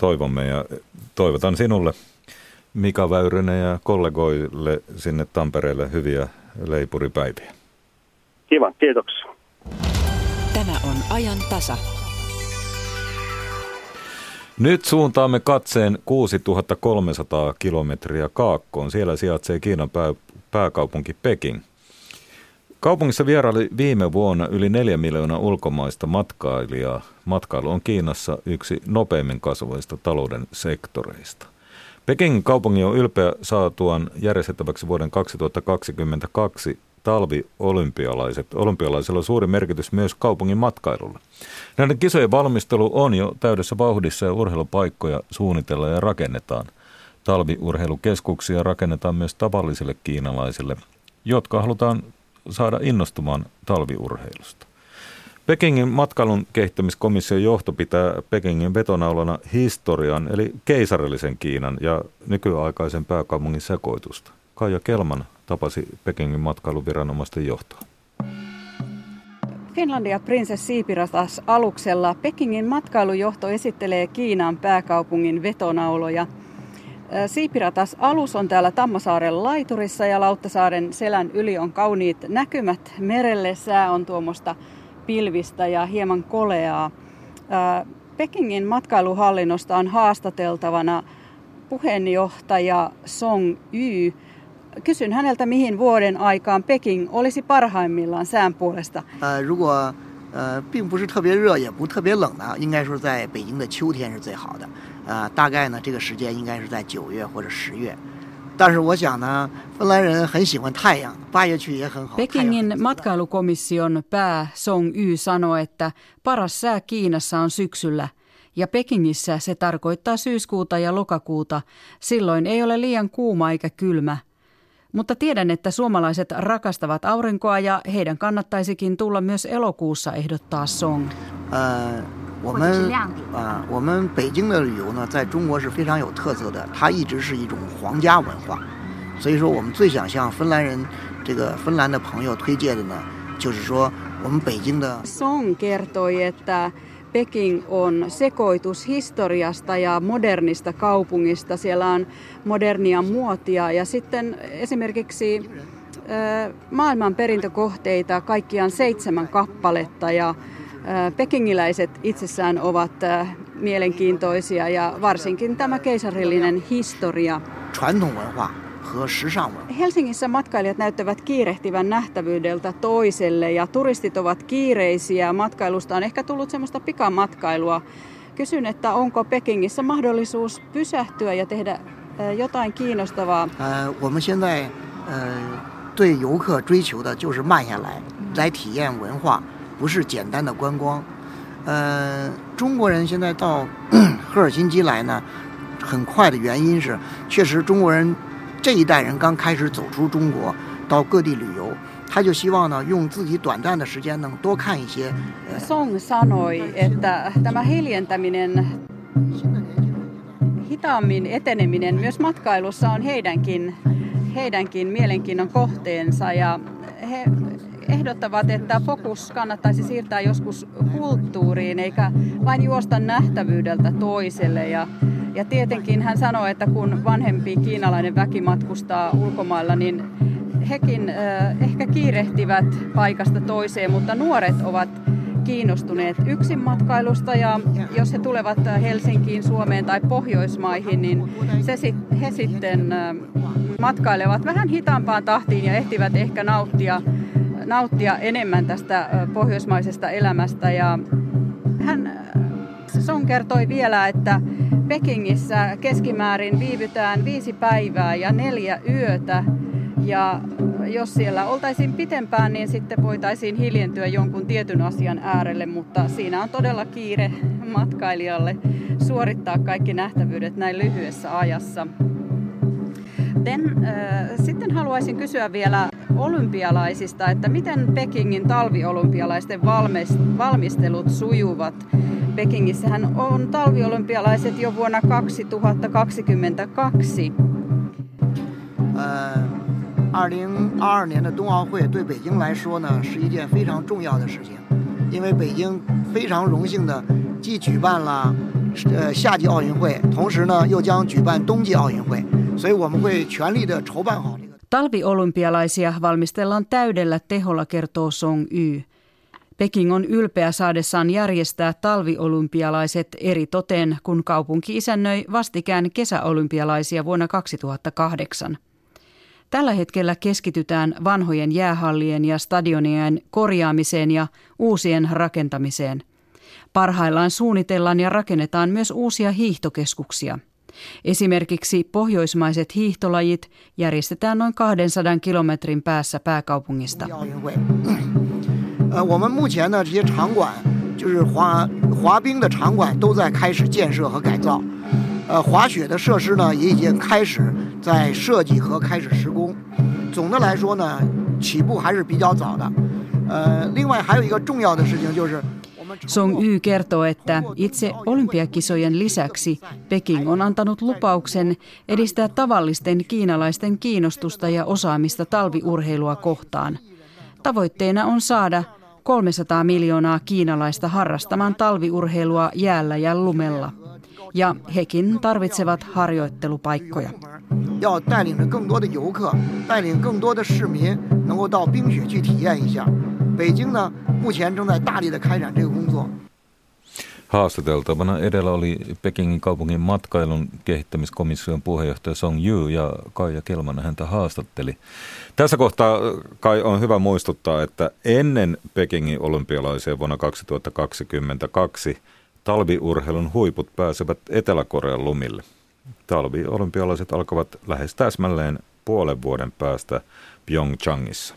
toivomme ja toivotan sinulle Mika Väyrynen ja kollegoille sinne Tampereelle hyviä leipuripäiviä. Kiva, kiitoksia. Tämä on ajan tasa. Nyt suuntaamme katseen 6300 kilometriä kaakkoon. Siellä sijaitsee Kiinan pää, pääkaupunki Peking. Kaupungissa vieraili viime vuonna yli 4 miljoonaa ulkomaista matkailijaa. Matkailu on Kiinassa yksi nopeimmin kasvavista talouden sektoreista. Pekingin kaupunki on ylpeä saatuaan järjestettäväksi vuoden 2022 talviolympialaiset. Olympialaisilla on suuri merkitys myös kaupungin matkailulle. Näiden kisojen valmistelu on jo täydessä vauhdissa ja urheilupaikkoja suunnitellaan ja rakennetaan. Talviurheilukeskuksia rakennetaan myös tavallisille kiinalaisille, jotka halutaan saada innostumaan talviurheilusta. Pekingin matkailun kehittämiskomission johto pitää Pekingin vetonaulana historian eli keisarillisen Kiinan ja nykyaikaisen pääkaupungin sekoitusta. Kaija Kelman tapasi Pekingin matkailuviranomaisten johtoa. Finlandia Princess Siipiratas aluksella Pekingin matkailujohto esittelee Kiinan pääkaupungin vetonauloja. Siipiratas alus on täällä Tammasaaren laiturissa ja Lauttasaaren selän yli on kauniit näkymät merelle. Sää on tuommoista pilvistä ja hieman koleaa. Pekingin matkailuhallinnosta on haastateltavana puheenjohtaja Song Yu. Kysyn häneltä, mihin vuoden aikaan Peking olisi parhaimmillaan sään puolesta. 呃，并不是特别热，也不特别冷呢，应该说在北京的秋天是最好的。 呃，大概呢，这个时间应该是在九月或者十月。但是我想呢，芬兰人很喜欢太阳，八月去也很好。Pekingin matkailukomission pää Song Y sanoi, että paras sää Kiinassa on syksyllä. Ja Pekingissä se tarkoittaa syyskuuta ja lokakuuta. Silloin ei ole liian kuuma eikä kylmä. Mutta tiedän, että suomalaiset rakastavat aurinkoa ja heidän kannattaisikin tulla myös elokuussa ehdottaa Song. 呃， 我们啊，我们北京的旅游呢，在中国是非常有特色的，它一直是一种皇家文化，所以说我们最想向芬兰人这个芬兰的朋友推荐的呢，就是说我们北京的。Song kertoi, että Peking on sekoitus historiasta ja modernista kaupungista. Siellä on modernia muotia ja sitten esimerkiksi maailman perintökohteita kaikkiaan seitsemän kappaletta ja pekingiläiset itsessään ovat mielenkiintoisia ja varsinkin tämä keisarillinen historia. 传统文化 Helsingissä matkailijat näyttävät kiirehtivän nähtävyydeltä toiselle ja turistit ovat kiireisiä. Matkailusta on ehkä tullut semmoista pikamatkailua. Kysyn, että onko Pekingissä mahdollisuus pysähtyä ja tehdä jotain kiinnostavaa? 我们现在对游客追求的就是慢下来，来体验文化， 不是简单的观光。呃，中国人现在到赫尔辛基来呢，很快的原因是，确实中国人这一代人刚开始走出中国，到各地旅游，他就希望呢，用自己短暂的时间能多看一些。Song [COUGHS] sanoi, että tämä hiljentäminen, hitaammin eteneminen myös matkailussa on heidänkin, heidänkin mielenkiinnon kohteensa ja he ehdottavat, että fokus kannattaisi siirtää joskus kulttuuriin eikä vain juosta nähtävyydeltä toiselle. Ja ja tietenkin hän sanoi, että kun vanhempi kiinalainen väki matkustaa ulkomailla, niin hekin äh, ehkä kiirehtivät paikasta toiseen, mutta nuoret ovat kiinnostuneet yksin matkailusta. Ja jos he tulevat Helsinkiin, Suomeen tai Pohjoismaihin, niin se sit, he sitten matkailevat vähän hitaampaan tahtiin ja ehtivät ehkä nauttia, nauttia enemmän tästä pohjoismaisesta elämästä. Ja hän Son kertoi vielä, että Pekingissä keskimäärin viivytään viisi päivää ja neljä yötä. Ja jos siellä oltaisiin pitempään, niin sitten voitaisiin hiljentyä jonkun tietyn asian äärelle, mutta siinä on todella kiire matkailijalle suorittaa kaikki nähtävyydet näin lyhyessä ajassa. Then, äh, sitten haluaisin kysyä vielä olympialaisista, että miten Pekingin talviolympialaisten valmistelut sujuvat? Pekingissähän on talviolympialaiset jo vuonna 2022. 呃，二零二二年的冬奥会对北京来说呢，是一件非常重要的事情，因为北京非常荣幸的既举办了呃夏季奥运会，同时呢又将举办冬季奥运会， 所以我们会全力的筹办好这个。Talviolympialaisia valmistellaan täydellä teholla, kertoo Song Y. Peking on ylpeä saadessaan järjestää talviolympialaiset eri toteen, kun kaupunki isännöi vastikään kesäolympialaisia vuonna 2008. Tällä hetkellä keskitytään vanhojen jäähallien ja stadionien korjaamiseen ja uusien rakentamiseen. Parhaillaan suunnitellaan ja rakennetaan myös uusia hiihtokeskuksia. Esimerkiksi pohjoismaiset hiihtolajit järjestetään noin 200 kilometrin päässä pääkaupungista. 呃，我们目前呢这些场馆，就是滑滑冰的场馆都在开始建设和改造，呃，滑雪的设施呢也已经开始在设计和开始施工。总的来说呢，起步还是比较早的。呃，另外还有一个重要的事情就是。 Song Y kertoo, että itse olympiakisojen lisäksi Peking on antanut lupauksen edistää tavallisten kiinalaisten kiinnostusta ja osaamista talviurheilua kohtaan. Tavoitteena on saada 300 miljoonaa kiinalaista harrastamaan talviurheilua jäällä ja lumella ja hekin tarvitsevat harjoittelupaikkoja. Haastateltavana edellä oli Pekingin kaupungin matkailun kehittämiskomission puheenjohtaja Song Yu ja Kaija Kelman häntä haastatteli. Tässä kohtaa kai on hyvä muistuttaa, että ennen Pekingin olympialaisia vuonna 2022 – talviurheilun huiput pääsevät Etelä-Korean lumille. Talviolympialaiset alkavat lähes täsmälleen puolen vuoden päästä Pyeongchangissa.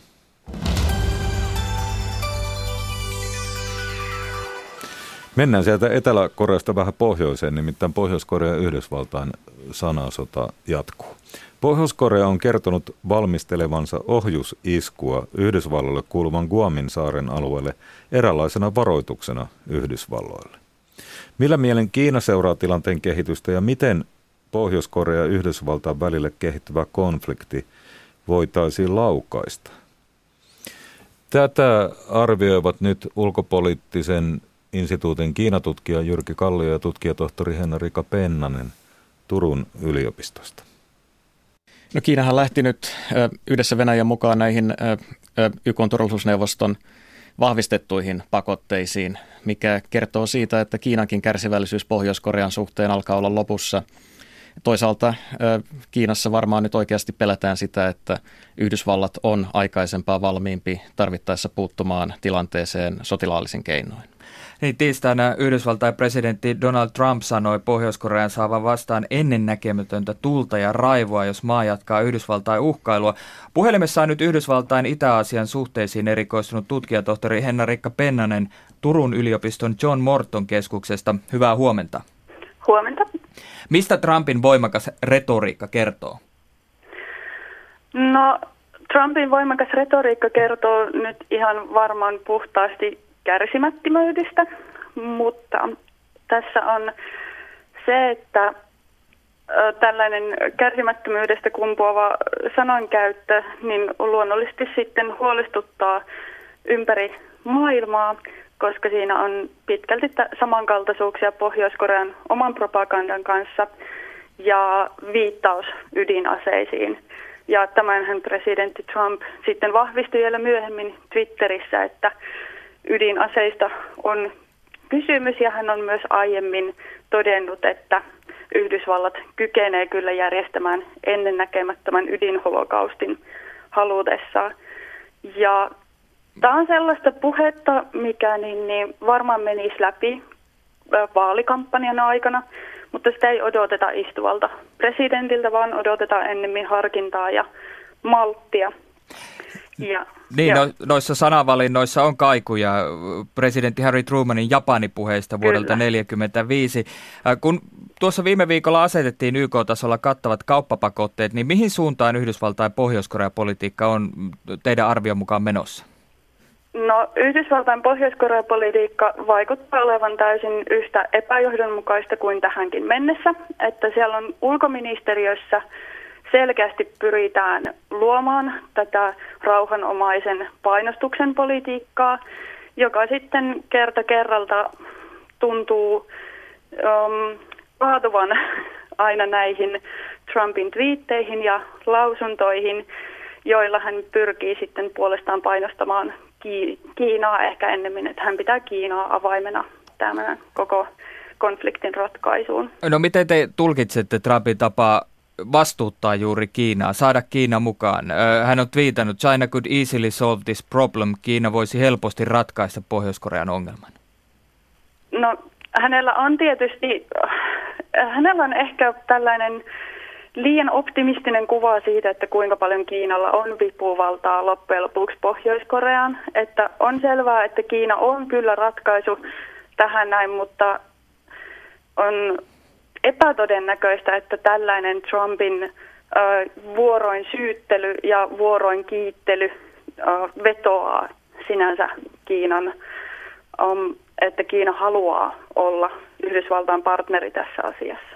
Mennään sieltä Etelä-Koreasta vähän pohjoiseen, nimittäin Pohjois-Korea Yhdysvaltain sanasota jatkuu. Pohjois-Korea on kertonut valmistelevansa ohjusiskua Yhdysvalloille kuuluvan Guamin saaren alueelle eräänlaisena varoituksena Yhdysvalloille. Millä mielen Kiina seuraa tilanteen kehitystä ja miten Pohjois-Korea ja Yhdysvaltain välille kehittyvä konflikti voitaisiin laukaista? Tätä arvioivat nyt ulkopoliittisen instituutin Kiinatutkija Jyrki Kallio ja tutkijatohtori Henrika Pennanen Turun yliopistosta. No Kiinahan lähti nyt yhdessä Venäjän mukaan näihin YK turvallisuusneuvoston vahvistettuihin pakotteisiin, mikä kertoo siitä, että Kiinankin kärsivällisyys Pohjois-Korean suhteen alkaa olla lopussa. Toisaalta Kiinassa varmaan nyt oikeasti pelätään sitä, että Yhdysvallat on aikaisempaa valmiimpi tarvittaessa puuttumaan tilanteeseen sotilaallisin keinoin. Niin tiistaina Yhdysvaltain presidentti Donald Trump sanoi Pohjois-Korean saavan vastaan ennennäkemätöntä tulta ja raivoa, jos maa jatkaa Yhdysvaltain uhkailua. Puhelimessa on nyt Yhdysvaltain Itä-Aasian suhteisiin erikoistunut tutkijatohtori Henna-Rikka Pennanen Turun yliopiston John Morton keskuksesta. Hyvää huomenta. Huomenta. Mistä Trumpin voimakas retoriikka kertoo? No, Trumpin voimakas retoriikka kertoo nyt ihan varmaan puhtaasti kärsimättömyydestä, mutta tässä on se, että tällainen kärsimättömyydestä kumpuava sanonkäyttö, niin luonnollisesti sitten huolestuttaa ympäri maailmaa, koska siinä on pitkälti samankaltaisuuksia Pohjois-Korean oman propagandan kanssa ja viittaus ydinaseisiin. Ja tämänhän presidentti Trump sitten vahvisti vielä myöhemmin Twitterissä, että ydinaseista on kysymys ja hän on myös aiemmin todennut, että Yhdysvallat kykenee kyllä järjestämään ennennäkemättömän ydinholokaustin halutessaan. Ja tämä on sellaista puhetta, mikä niin, niin varmaan menisi läpi vaalikampanjan aikana, mutta sitä ei odoteta istuvalta presidentiltä, vaan odotetaan ennemmin harkintaa ja malttia. Ja, niin, no, noissa sanavalinnoissa on kaikuja presidentti Harry Trumanin Japani-puheista vuodelta 1945. Äh, kun tuossa viime viikolla asetettiin YK-tasolla kattavat kauppapakotteet, niin mihin suuntaan Yhdysvaltain ja Pohjois-Korea politiikka on teidän arvion mukaan menossa? No Yhdysvaltain Pohjois-Korea politiikka vaikuttaa olevan täysin yhtä epäjohdonmukaista kuin tähänkin mennessä, että siellä on ulkoministeriössä selkeästi pyritään luomaan tätä rauhanomaisen painostuksen politiikkaa, joka sitten kerta kerralta tuntuu um, kaatuvan aina näihin Trumpin twiitteihin ja lausuntoihin, joilla hän pyrkii sitten puolestaan painostamaan Kiinaa ehkä ennemmin, että hän pitää Kiinaa avaimena tämän koko konfliktin ratkaisuun. No miten te tulkitsette Trumpin tapaa vastuuttaa juuri Kiinaa, saada Kiina mukaan? Hän on twiitannut, China could easily solve this problem. Kiina voisi helposti ratkaista Pohjois-Korean ongelman. No hänellä on tietysti, hänellä on ehkä tällainen liian optimistinen kuva siitä, että kuinka paljon Kiinalla on vipuvaltaa loppujen lopuksi Pohjois-Koreaan. Että on selvää, että Kiina on kyllä ratkaisu tähän näin, mutta on epätodennäköistä, että tällainen Trumpin vuoroin syyttely ja vuoroin kiittely vetoaa sinänsä Kiinan, että Kiina haluaa olla Yhdysvaltain partneri tässä asiassa.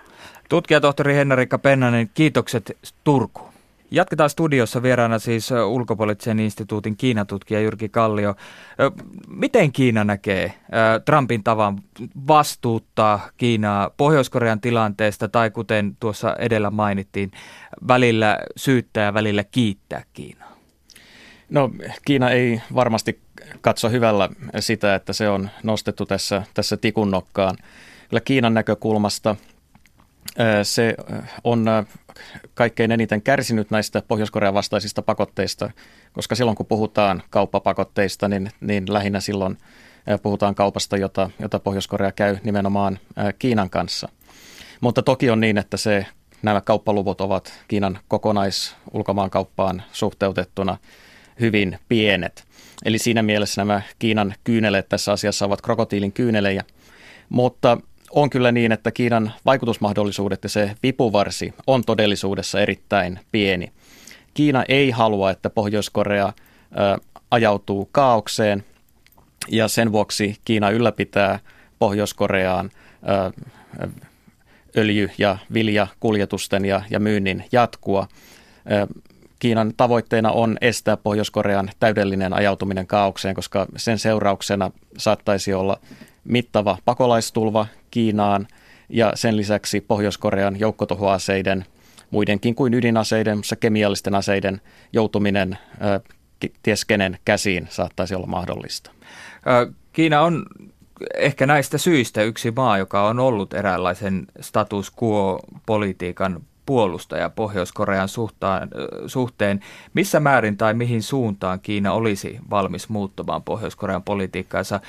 Tutkija tohtori Henna-Rikka Pennanen, kiitokset Turkuun. Jatketaan studiossa vieraana siis ulkopoliittisen instituutin Kiinatutkija Jyrki Kallio. Miten Kiina näkee Trumpin tavan vastuuttaa Kiinaa Pohjois-Korean tilanteesta tai kuten tuossa edellä mainittiin, välillä syyttää välillä kiittää Kiinaa? No Kiina ei varmasti katso hyvällä sitä, että se on nostettu tässä, tässä tikunnokkaan. Kyllä Kiinan näkökulmasta – se on kaikkein eniten kärsinyt näistä Pohjois-Korean vastaisista pakotteista, koska silloin kun puhutaan kauppapakotteista, niin, niin lähinnä silloin puhutaan kaupasta, jota, jota Pohjois-Korea käy nimenomaan Kiinan kanssa. Mutta toki on niin, että se, nämä kauppaluvut ovat Kiinan kokonaisulkomaankauppaan suhteutettuna hyvin pienet. Eli siinä mielessä nämä Kiinan kyyneleet tässä asiassa ovat krokotiilin kyynelejä. Mutta on kyllä niin, että Kiinan vaikutusmahdollisuudet ja se vipuvarsi on todellisuudessa erittäin pieni. Kiina ei halua, että Pohjois-Korea ajautuu kaaukseen ja sen vuoksi Kiina ylläpitää Pohjois-Koreaan öljy- ja viljakuljetusten ja, ja myynnin jatkua. Kiinan tavoitteena on estää Pohjois-Korean täydellinen ajautuminen kaaukseen, koska sen seurauksena saattaisi olla mittava pakolaistulva Kiinaan ja sen lisäksi Pohjois-Korean joukkotuhoaseiden, muidenkin kuin ydinaseiden, mutta kemiallisten aseiden joutuminen ties kenen käsiin saattaisi olla mahdollista. Kiina on ehkä näistä syistä yksi maa, joka on ollut eräänlaisen status quo-politiikan puolustaja Pohjois-Korean suhtaan, suhteen. Missä määrin tai mihin suuntaan Kiina olisi valmis muuttamaan Pohjois-Korean politiikkaansa,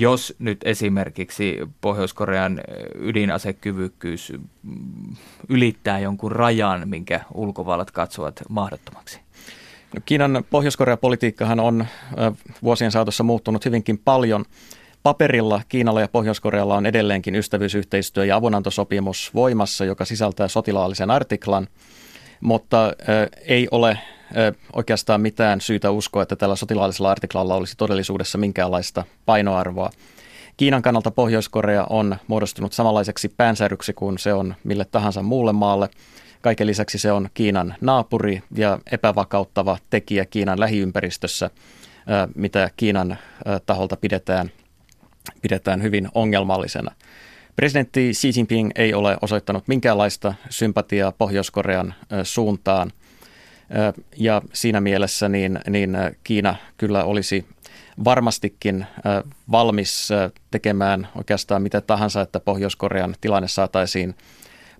jos nyt esimerkiksi Pohjois-Korean ydinasekyvykkyys mm, ylittää jonkun rajan, minkä ulkovallat katsovat mahdottomaksi? No, Kiinan Pohjois-Korean politiikkahan on vuosien saatossa muuttunut hyvinkin paljon. Paperilla Kiinalla ja Pohjois-Korealla on edelleenkin ystävyysyhteistyö ja avunantosopimus voimassa, joka sisältää sotilaallisen artiklan, mutta ei ole oikeastaan mitään syytä uskoa, että tällä sotilaallisella artiklalla olisi todellisuudessa minkäänlaista painoarvoa. Kiinan kannalta Pohjois-Korea on muodostunut samanlaiseksi päänsäryksi kuin se on mille tahansa muulle maalle. Kaiken lisäksi se on Kiinan naapuri ja epävakauttava tekijä Kiinan lähiympäristössä, mitä Kiinan taholta pidetään, pidetään hyvin ongelmallisena. Presidentti Xi Jinping ei ole osoittanut minkäänlaista sympatiaa Pohjois-Korean suuntaan ja siinä mielessä niin, niin Kiina kyllä olisi varmastikin valmis tekemään oikeastaan mitä tahansa, että Pohjois-Korean tilanne saataisiin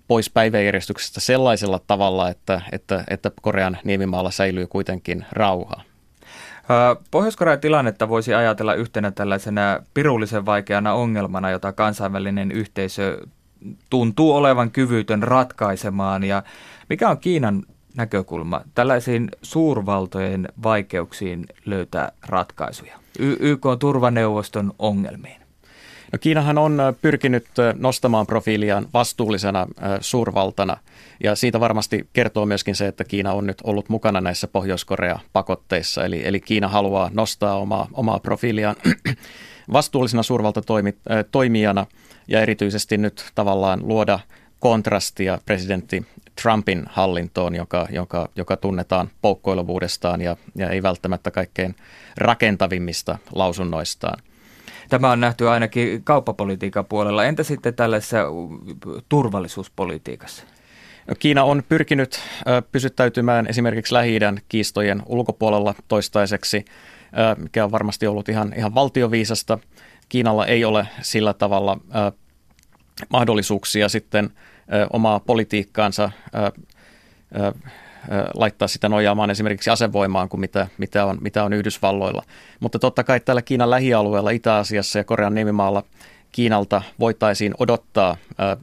pois päiväjärjestyksestä sellaisella tavalla, että, että, että Korean niemimaalla säilyy kuitenkin rauha. Pohjois-Korean tilannetta voisi ajatella yhtenä tällaisena pirullisen vaikeana ongelmana, jota kansainvälinen yhteisö tuntuu olevan kyvytön ratkaisemaan. Ja mikä on Kiinan näkökulma tällaisiin suurvaltojen vaikeuksiin löytää ratkaisuja? Y- YK turvaneuvoston ongelmiin. No Kiinahan on pyrkinyt nostamaan profiiliaan vastuullisena suurvaltana ja siitä varmasti kertoo myöskin se, että Kiina on nyt ollut mukana näissä Pohjois-Korea-pakotteissa. Eli, eli Kiina haluaa nostaa omaa, omaa profiiliaan [CLEARS THROAT] vastuullisena suurvaltatoimijana ja erityisesti nyt tavallaan luoda kontrastia presidentti Trumpin hallintoon, joka, joka, joka tunnetaan poukkoiluvuudestaan ja, ja ei välttämättä kaikkein rakentavimmista lausunnoistaan. Tämä on nähty ainakin kauppapolitiikan puolella. Entä sitten tällaisessa turvallisuuspolitiikassa? Kiina on pyrkinyt pysyttäytymään esimerkiksi lähi kiistojen ulkopuolella toistaiseksi. mikä on varmasti ollut ihan, ihan valtioviisasta. Kiinalla ei ole sillä tavalla mahdollisuuksia sitten omaa politiikkaansa laittaa sitä nojaamaan esimerkiksi asevoimaan kuin mitä, mitä, on, mitä on Yhdysvalloilla. Mutta totta kai täällä Kiinan lähialueella, Itä-Asiassa ja Korean nimimaalla Kiinalta voitaisiin odottaa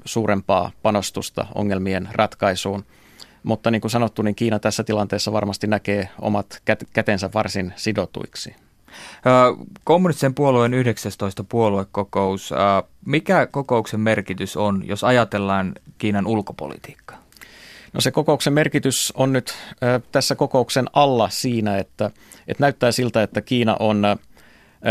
suurempaa panostusta ongelmien ratkaisuun. Mutta niin kuin sanottu, niin Kiina tässä tilanteessa varmasti näkee omat kätensä varsin sidotuiksi. Kommunistisen puolueen 19 puoluekokous. Mikä kokouksen merkitys on, jos ajatellaan Kiinan ulkopolitiikkaa? No se kokouksen merkitys on nyt tässä kokouksen alla siinä, että, että näyttää siltä, että Kiina on,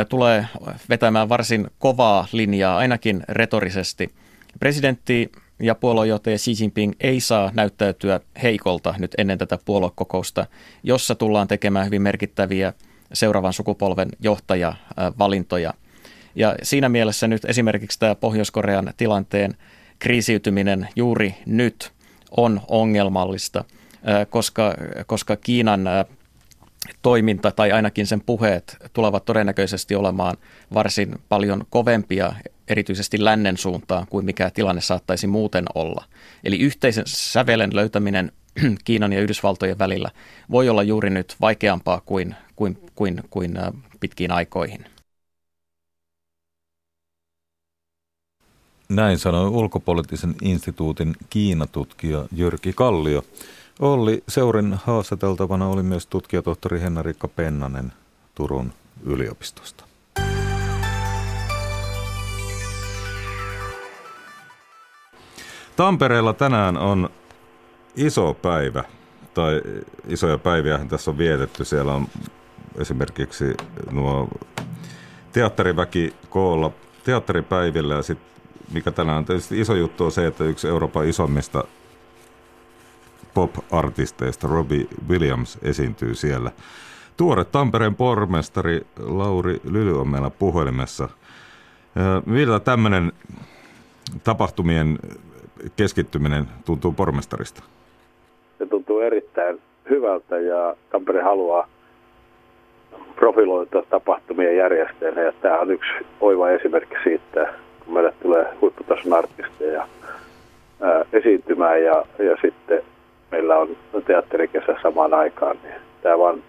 tulee vetämään varsin kovaa linjaa, ainakin retorisesti. Presidentti ja puoluejohtaja Xi Jinping ei saa näyttäytyä heikolta nyt ennen tätä puoluekokousta, jossa tullaan tekemään hyvin merkittäviä seuraavan sukupolven johtajavalintoja. Ja siinä mielessä nyt esimerkiksi tämä Pohjois-Korean tilanteen kriisiytyminen juuri nyt on ongelmallista, koska, koska Kiinan toiminta tai ainakin sen puheet tulevat todennäköisesti olemaan varsin paljon kovempia erityisesti lännen suuntaan kuin mikä tilanne saattaisi muuten olla. Eli yhteisen sävelen löytäminen [CLEARS THROAT] Kiinan ja Yhdysvaltojen välillä voi olla juuri nyt vaikeampaa kuin, kuin, kuin, kuin pitkiin aikoihin. Näin sanoi ulkopoliittisen instituutin Kiinatutkija Jyrki Kallio. Olli Seurin haastateltavana oli myös tutkijatohtori Henna-Rikka Pennanen Turun yliopistosta. Tampereella tänään on iso päivä, tai isoja päiviä tässä on vietetty. Siellä on esimerkiksi nuo teatteriväki koolla teatteripäivillä ja sitten mikä tänään on tietysti iso juttu on se, että yksi Euroopan isommista pop-artisteista, Robbie Williams, esiintyy siellä. Tuore Tampereen pormestari Lauri Lyly on meillä puhelimessa. Miltä tämmöinen tapahtumien keskittyminen tuntuu pormestarista? Se tuntuu erittäin hyvältä ja Tampere haluaa profiloitua tapahtumien järjestäjänä ja tämä on yksi oiva esimerkki siitä, kun meille tulee huipputason artisteja ää, esiintymään ja, ja sitten meillä on teatterikesä samaan aikaan, niin tämä vaan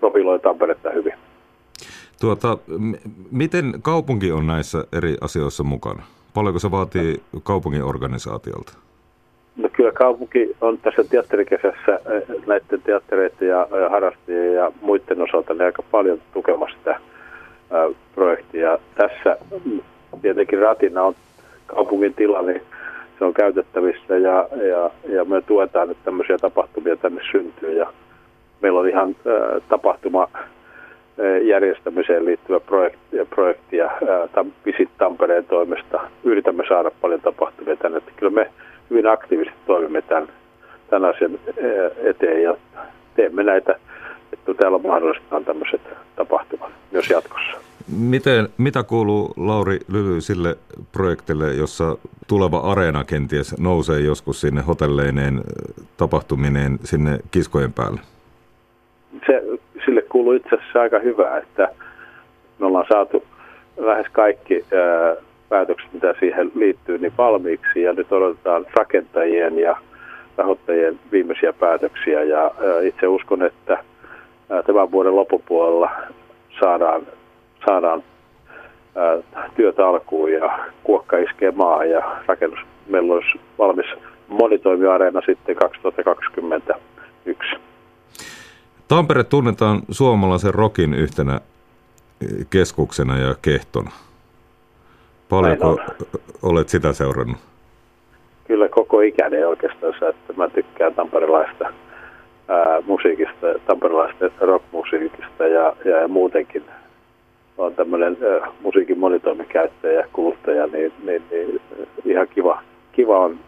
profiloi Tamperetta hyvin. Tuota, m- miten kaupunki on näissä eri asioissa mukana? Paljonko se vaatii kaupungin organisaatiolta? No kyllä kaupunki on tässä teatterikesässä näiden teattereiden ja, ja harrastajien ja muiden osalta niin aika paljon tukemassa sitä ää, projektia. Tässä tietenkin ratina on kaupungin tila, niin se on käytettävissä ja, ja, ja me tuetaan nyt tämmöisiä tapahtumia tänne syntyy ja meillä on ihan äh, tapahtuma järjestämiseen liittyvä projekti, projekti ja Visit Tampereen toimesta. Yritämme saada paljon tapahtumia tänne. Että kyllä me hyvin aktiivisesti toimimme tämän, tämän asian eteen ja teemme näitä, että täällä mahdollistetaan tämmöiset tapahtumat myös jatkossa. Miten, mitä kuuluu Lauri Lyly sille projektille, jossa tuleva areena kenties nousee joskus sinne hotelleineen tapahtumineen sinne kiskojen päälle? Se, sille kuuluu itse asiassa aika hyvä, että me ollaan saatu lähes kaikki ää, päätökset, mitä siihen liittyy, niin valmiiksi ja nyt odotetaan rakentajien ja rahoittajien viimeisiä päätöksiä ja ää, itse uskon, että ää, tämän vuoden loppupuolella saadaan saadaan ää, työtä alkuun ja kuokka iskee maahan ja rakennus meillä olisi valmis monitoimiareena sitten 2021. Tampere tunnetaan suomalaisen rokin yhtenä keskuksena ja kehtona. Paljonko olet sitä seurannut? Kyllä koko ikäni oikeastaan, että mä tykkään tamperelaista ää, musiikista, tamperelaista rockmusiikista ja, ja, ja muutenkin on tämmöinen musiikin monitoimikäyttäjä ja kuluttaja, niin, niin, niin ihan kiva, kiva on,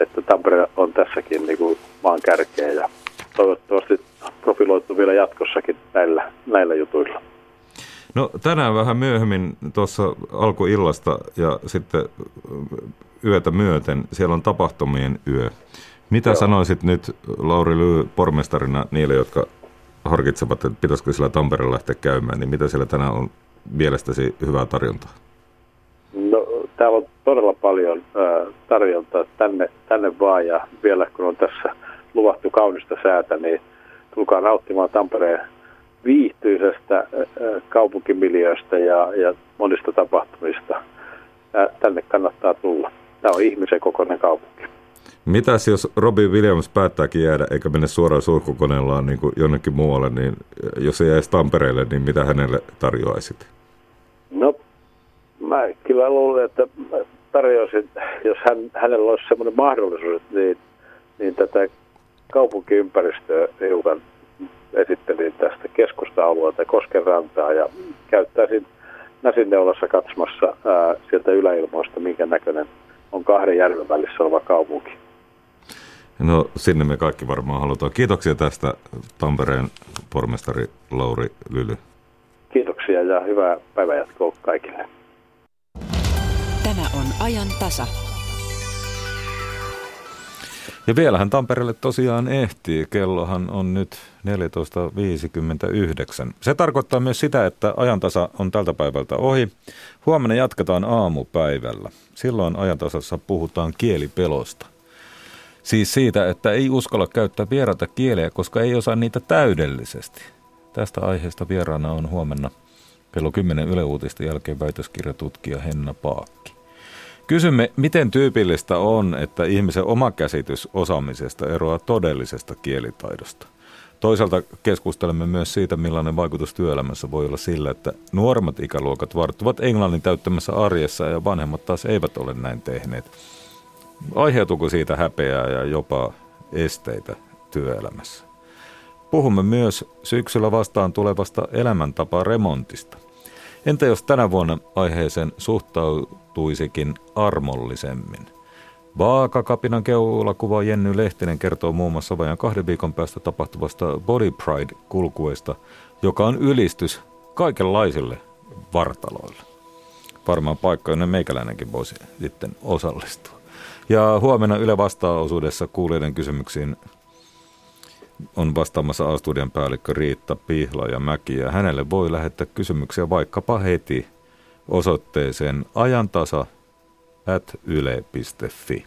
että Tampere on tässäkin niin kuin maan kärkeä ja toivottavasti profiloitu vielä jatkossakin näillä, näillä jutuilla. No tänään vähän myöhemmin tuossa alkuillasta ja sitten yötä myöten, siellä on tapahtumien yö. Mitä Joo. sanoisit nyt Lauri Lyy pormestarina niille, jotka harkitsevat, että pitäisikö sillä Tampereella lähteä käymään, niin mitä siellä tänään on mielestäsi hyvää tarjontaa? No, täällä on todella paljon tarjontaa tänne, tänne vaan ja vielä kun on tässä luvattu kaunista säätä, niin tulkaa nauttimaan Tampereen viihtyisestä äh, kaupunkimiljöistä ja, ja monista tapahtumista. Tänne kannattaa tulla. Tämä on ihmisen kokoinen kaupunki. Mitäs jos Robin Williams päättääkin jäädä eikä mene suoraan sulkukoneellaan niin kuin jonnekin muualle, niin jos ei jäisi Tampereelle, niin mitä hänelle tarjoaisit? No, mä kyllä luulen, että tarjoaisin, jos hän, hänellä olisi sellainen mahdollisuus, niin, niin tätä kaupunkiympäristöä hiukan esittelin tästä keskusta-alueelta Kosken rantaa ja käyttäisin näsinneulassa katsomassa ää, sieltä yläilmoista, minkä näköinen on kahden järven välissä oleva kaupunki. No sinne me kaikki varmaan halutaan. Kiitoksia tästä Tampereen pormestari Lauri Lyly. Kiitoksia ja hyvää päivänjatkoa kaikille. Tämä on ajan tasa. Ja vielähän Tampereelle tosiaan ehtii. Kellohan on nyt 14.59. Se tarkoittaa myös sitä, että ajantasa on tältä päivältä ohi. Huomenna jatketaan aamupäivällä. Silloin ajantasassa puhutaan kielipelosta. Siis siitä, että ei uskalla käyttää vieraita kieliä, koska ei osaa niitä täydellisesti. Tästä aiheesta vieraana on huomenna kello 10 Yle Uutisten jälkeen väitöskirjatutkija Henna Paakki. Kysymme, miten tyypillistä on, että ihmisen oma käsitys osaamisesta eroaa todellisesta kielitaidosta. Toisaalta keskustelemme myös siitä, millainen vaikutus työelämässä voi olla sillä, että nuoremmat ikäluokat varttuvat englannin täyttämässä arjessa ja vanhemmat taas eivät ole näin tehneet. Aiheutuuko siitä häpeää ja jopa esteitä työelämässä? Puhumme myös syksyllä vastaan tulevasta elämäntapaa remontista. Entä jos tänä vuonna aiheeseen suhtautuisikin armollisemmin? Vaakakapinan keulakuva Jenny Lehtinen kertoo muun muassa vajan kahden viikon päästä tapahtuvasta Body Pride-kulkuesta, joka on ylistys kaikenlaisille vartaloille. Varmaan paikka, jonne meikäläinenkin voisi sitten osallistua. Ja huomenna Yle vastaa-osuudessa kuulijoiden kysymyksiin on vastaamassa A-studion päällikkö Riitta Pihla ja Mäki. Ja hänelle voi lähettää kysymyksiä vaikkapa heti osoitteeseen ajantasa at yle.fi.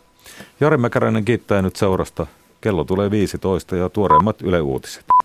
Jari Mäkäräinen kiittää nyt seurasta. Kello tulee 15 ja tuoreimmat Yle Uutiset.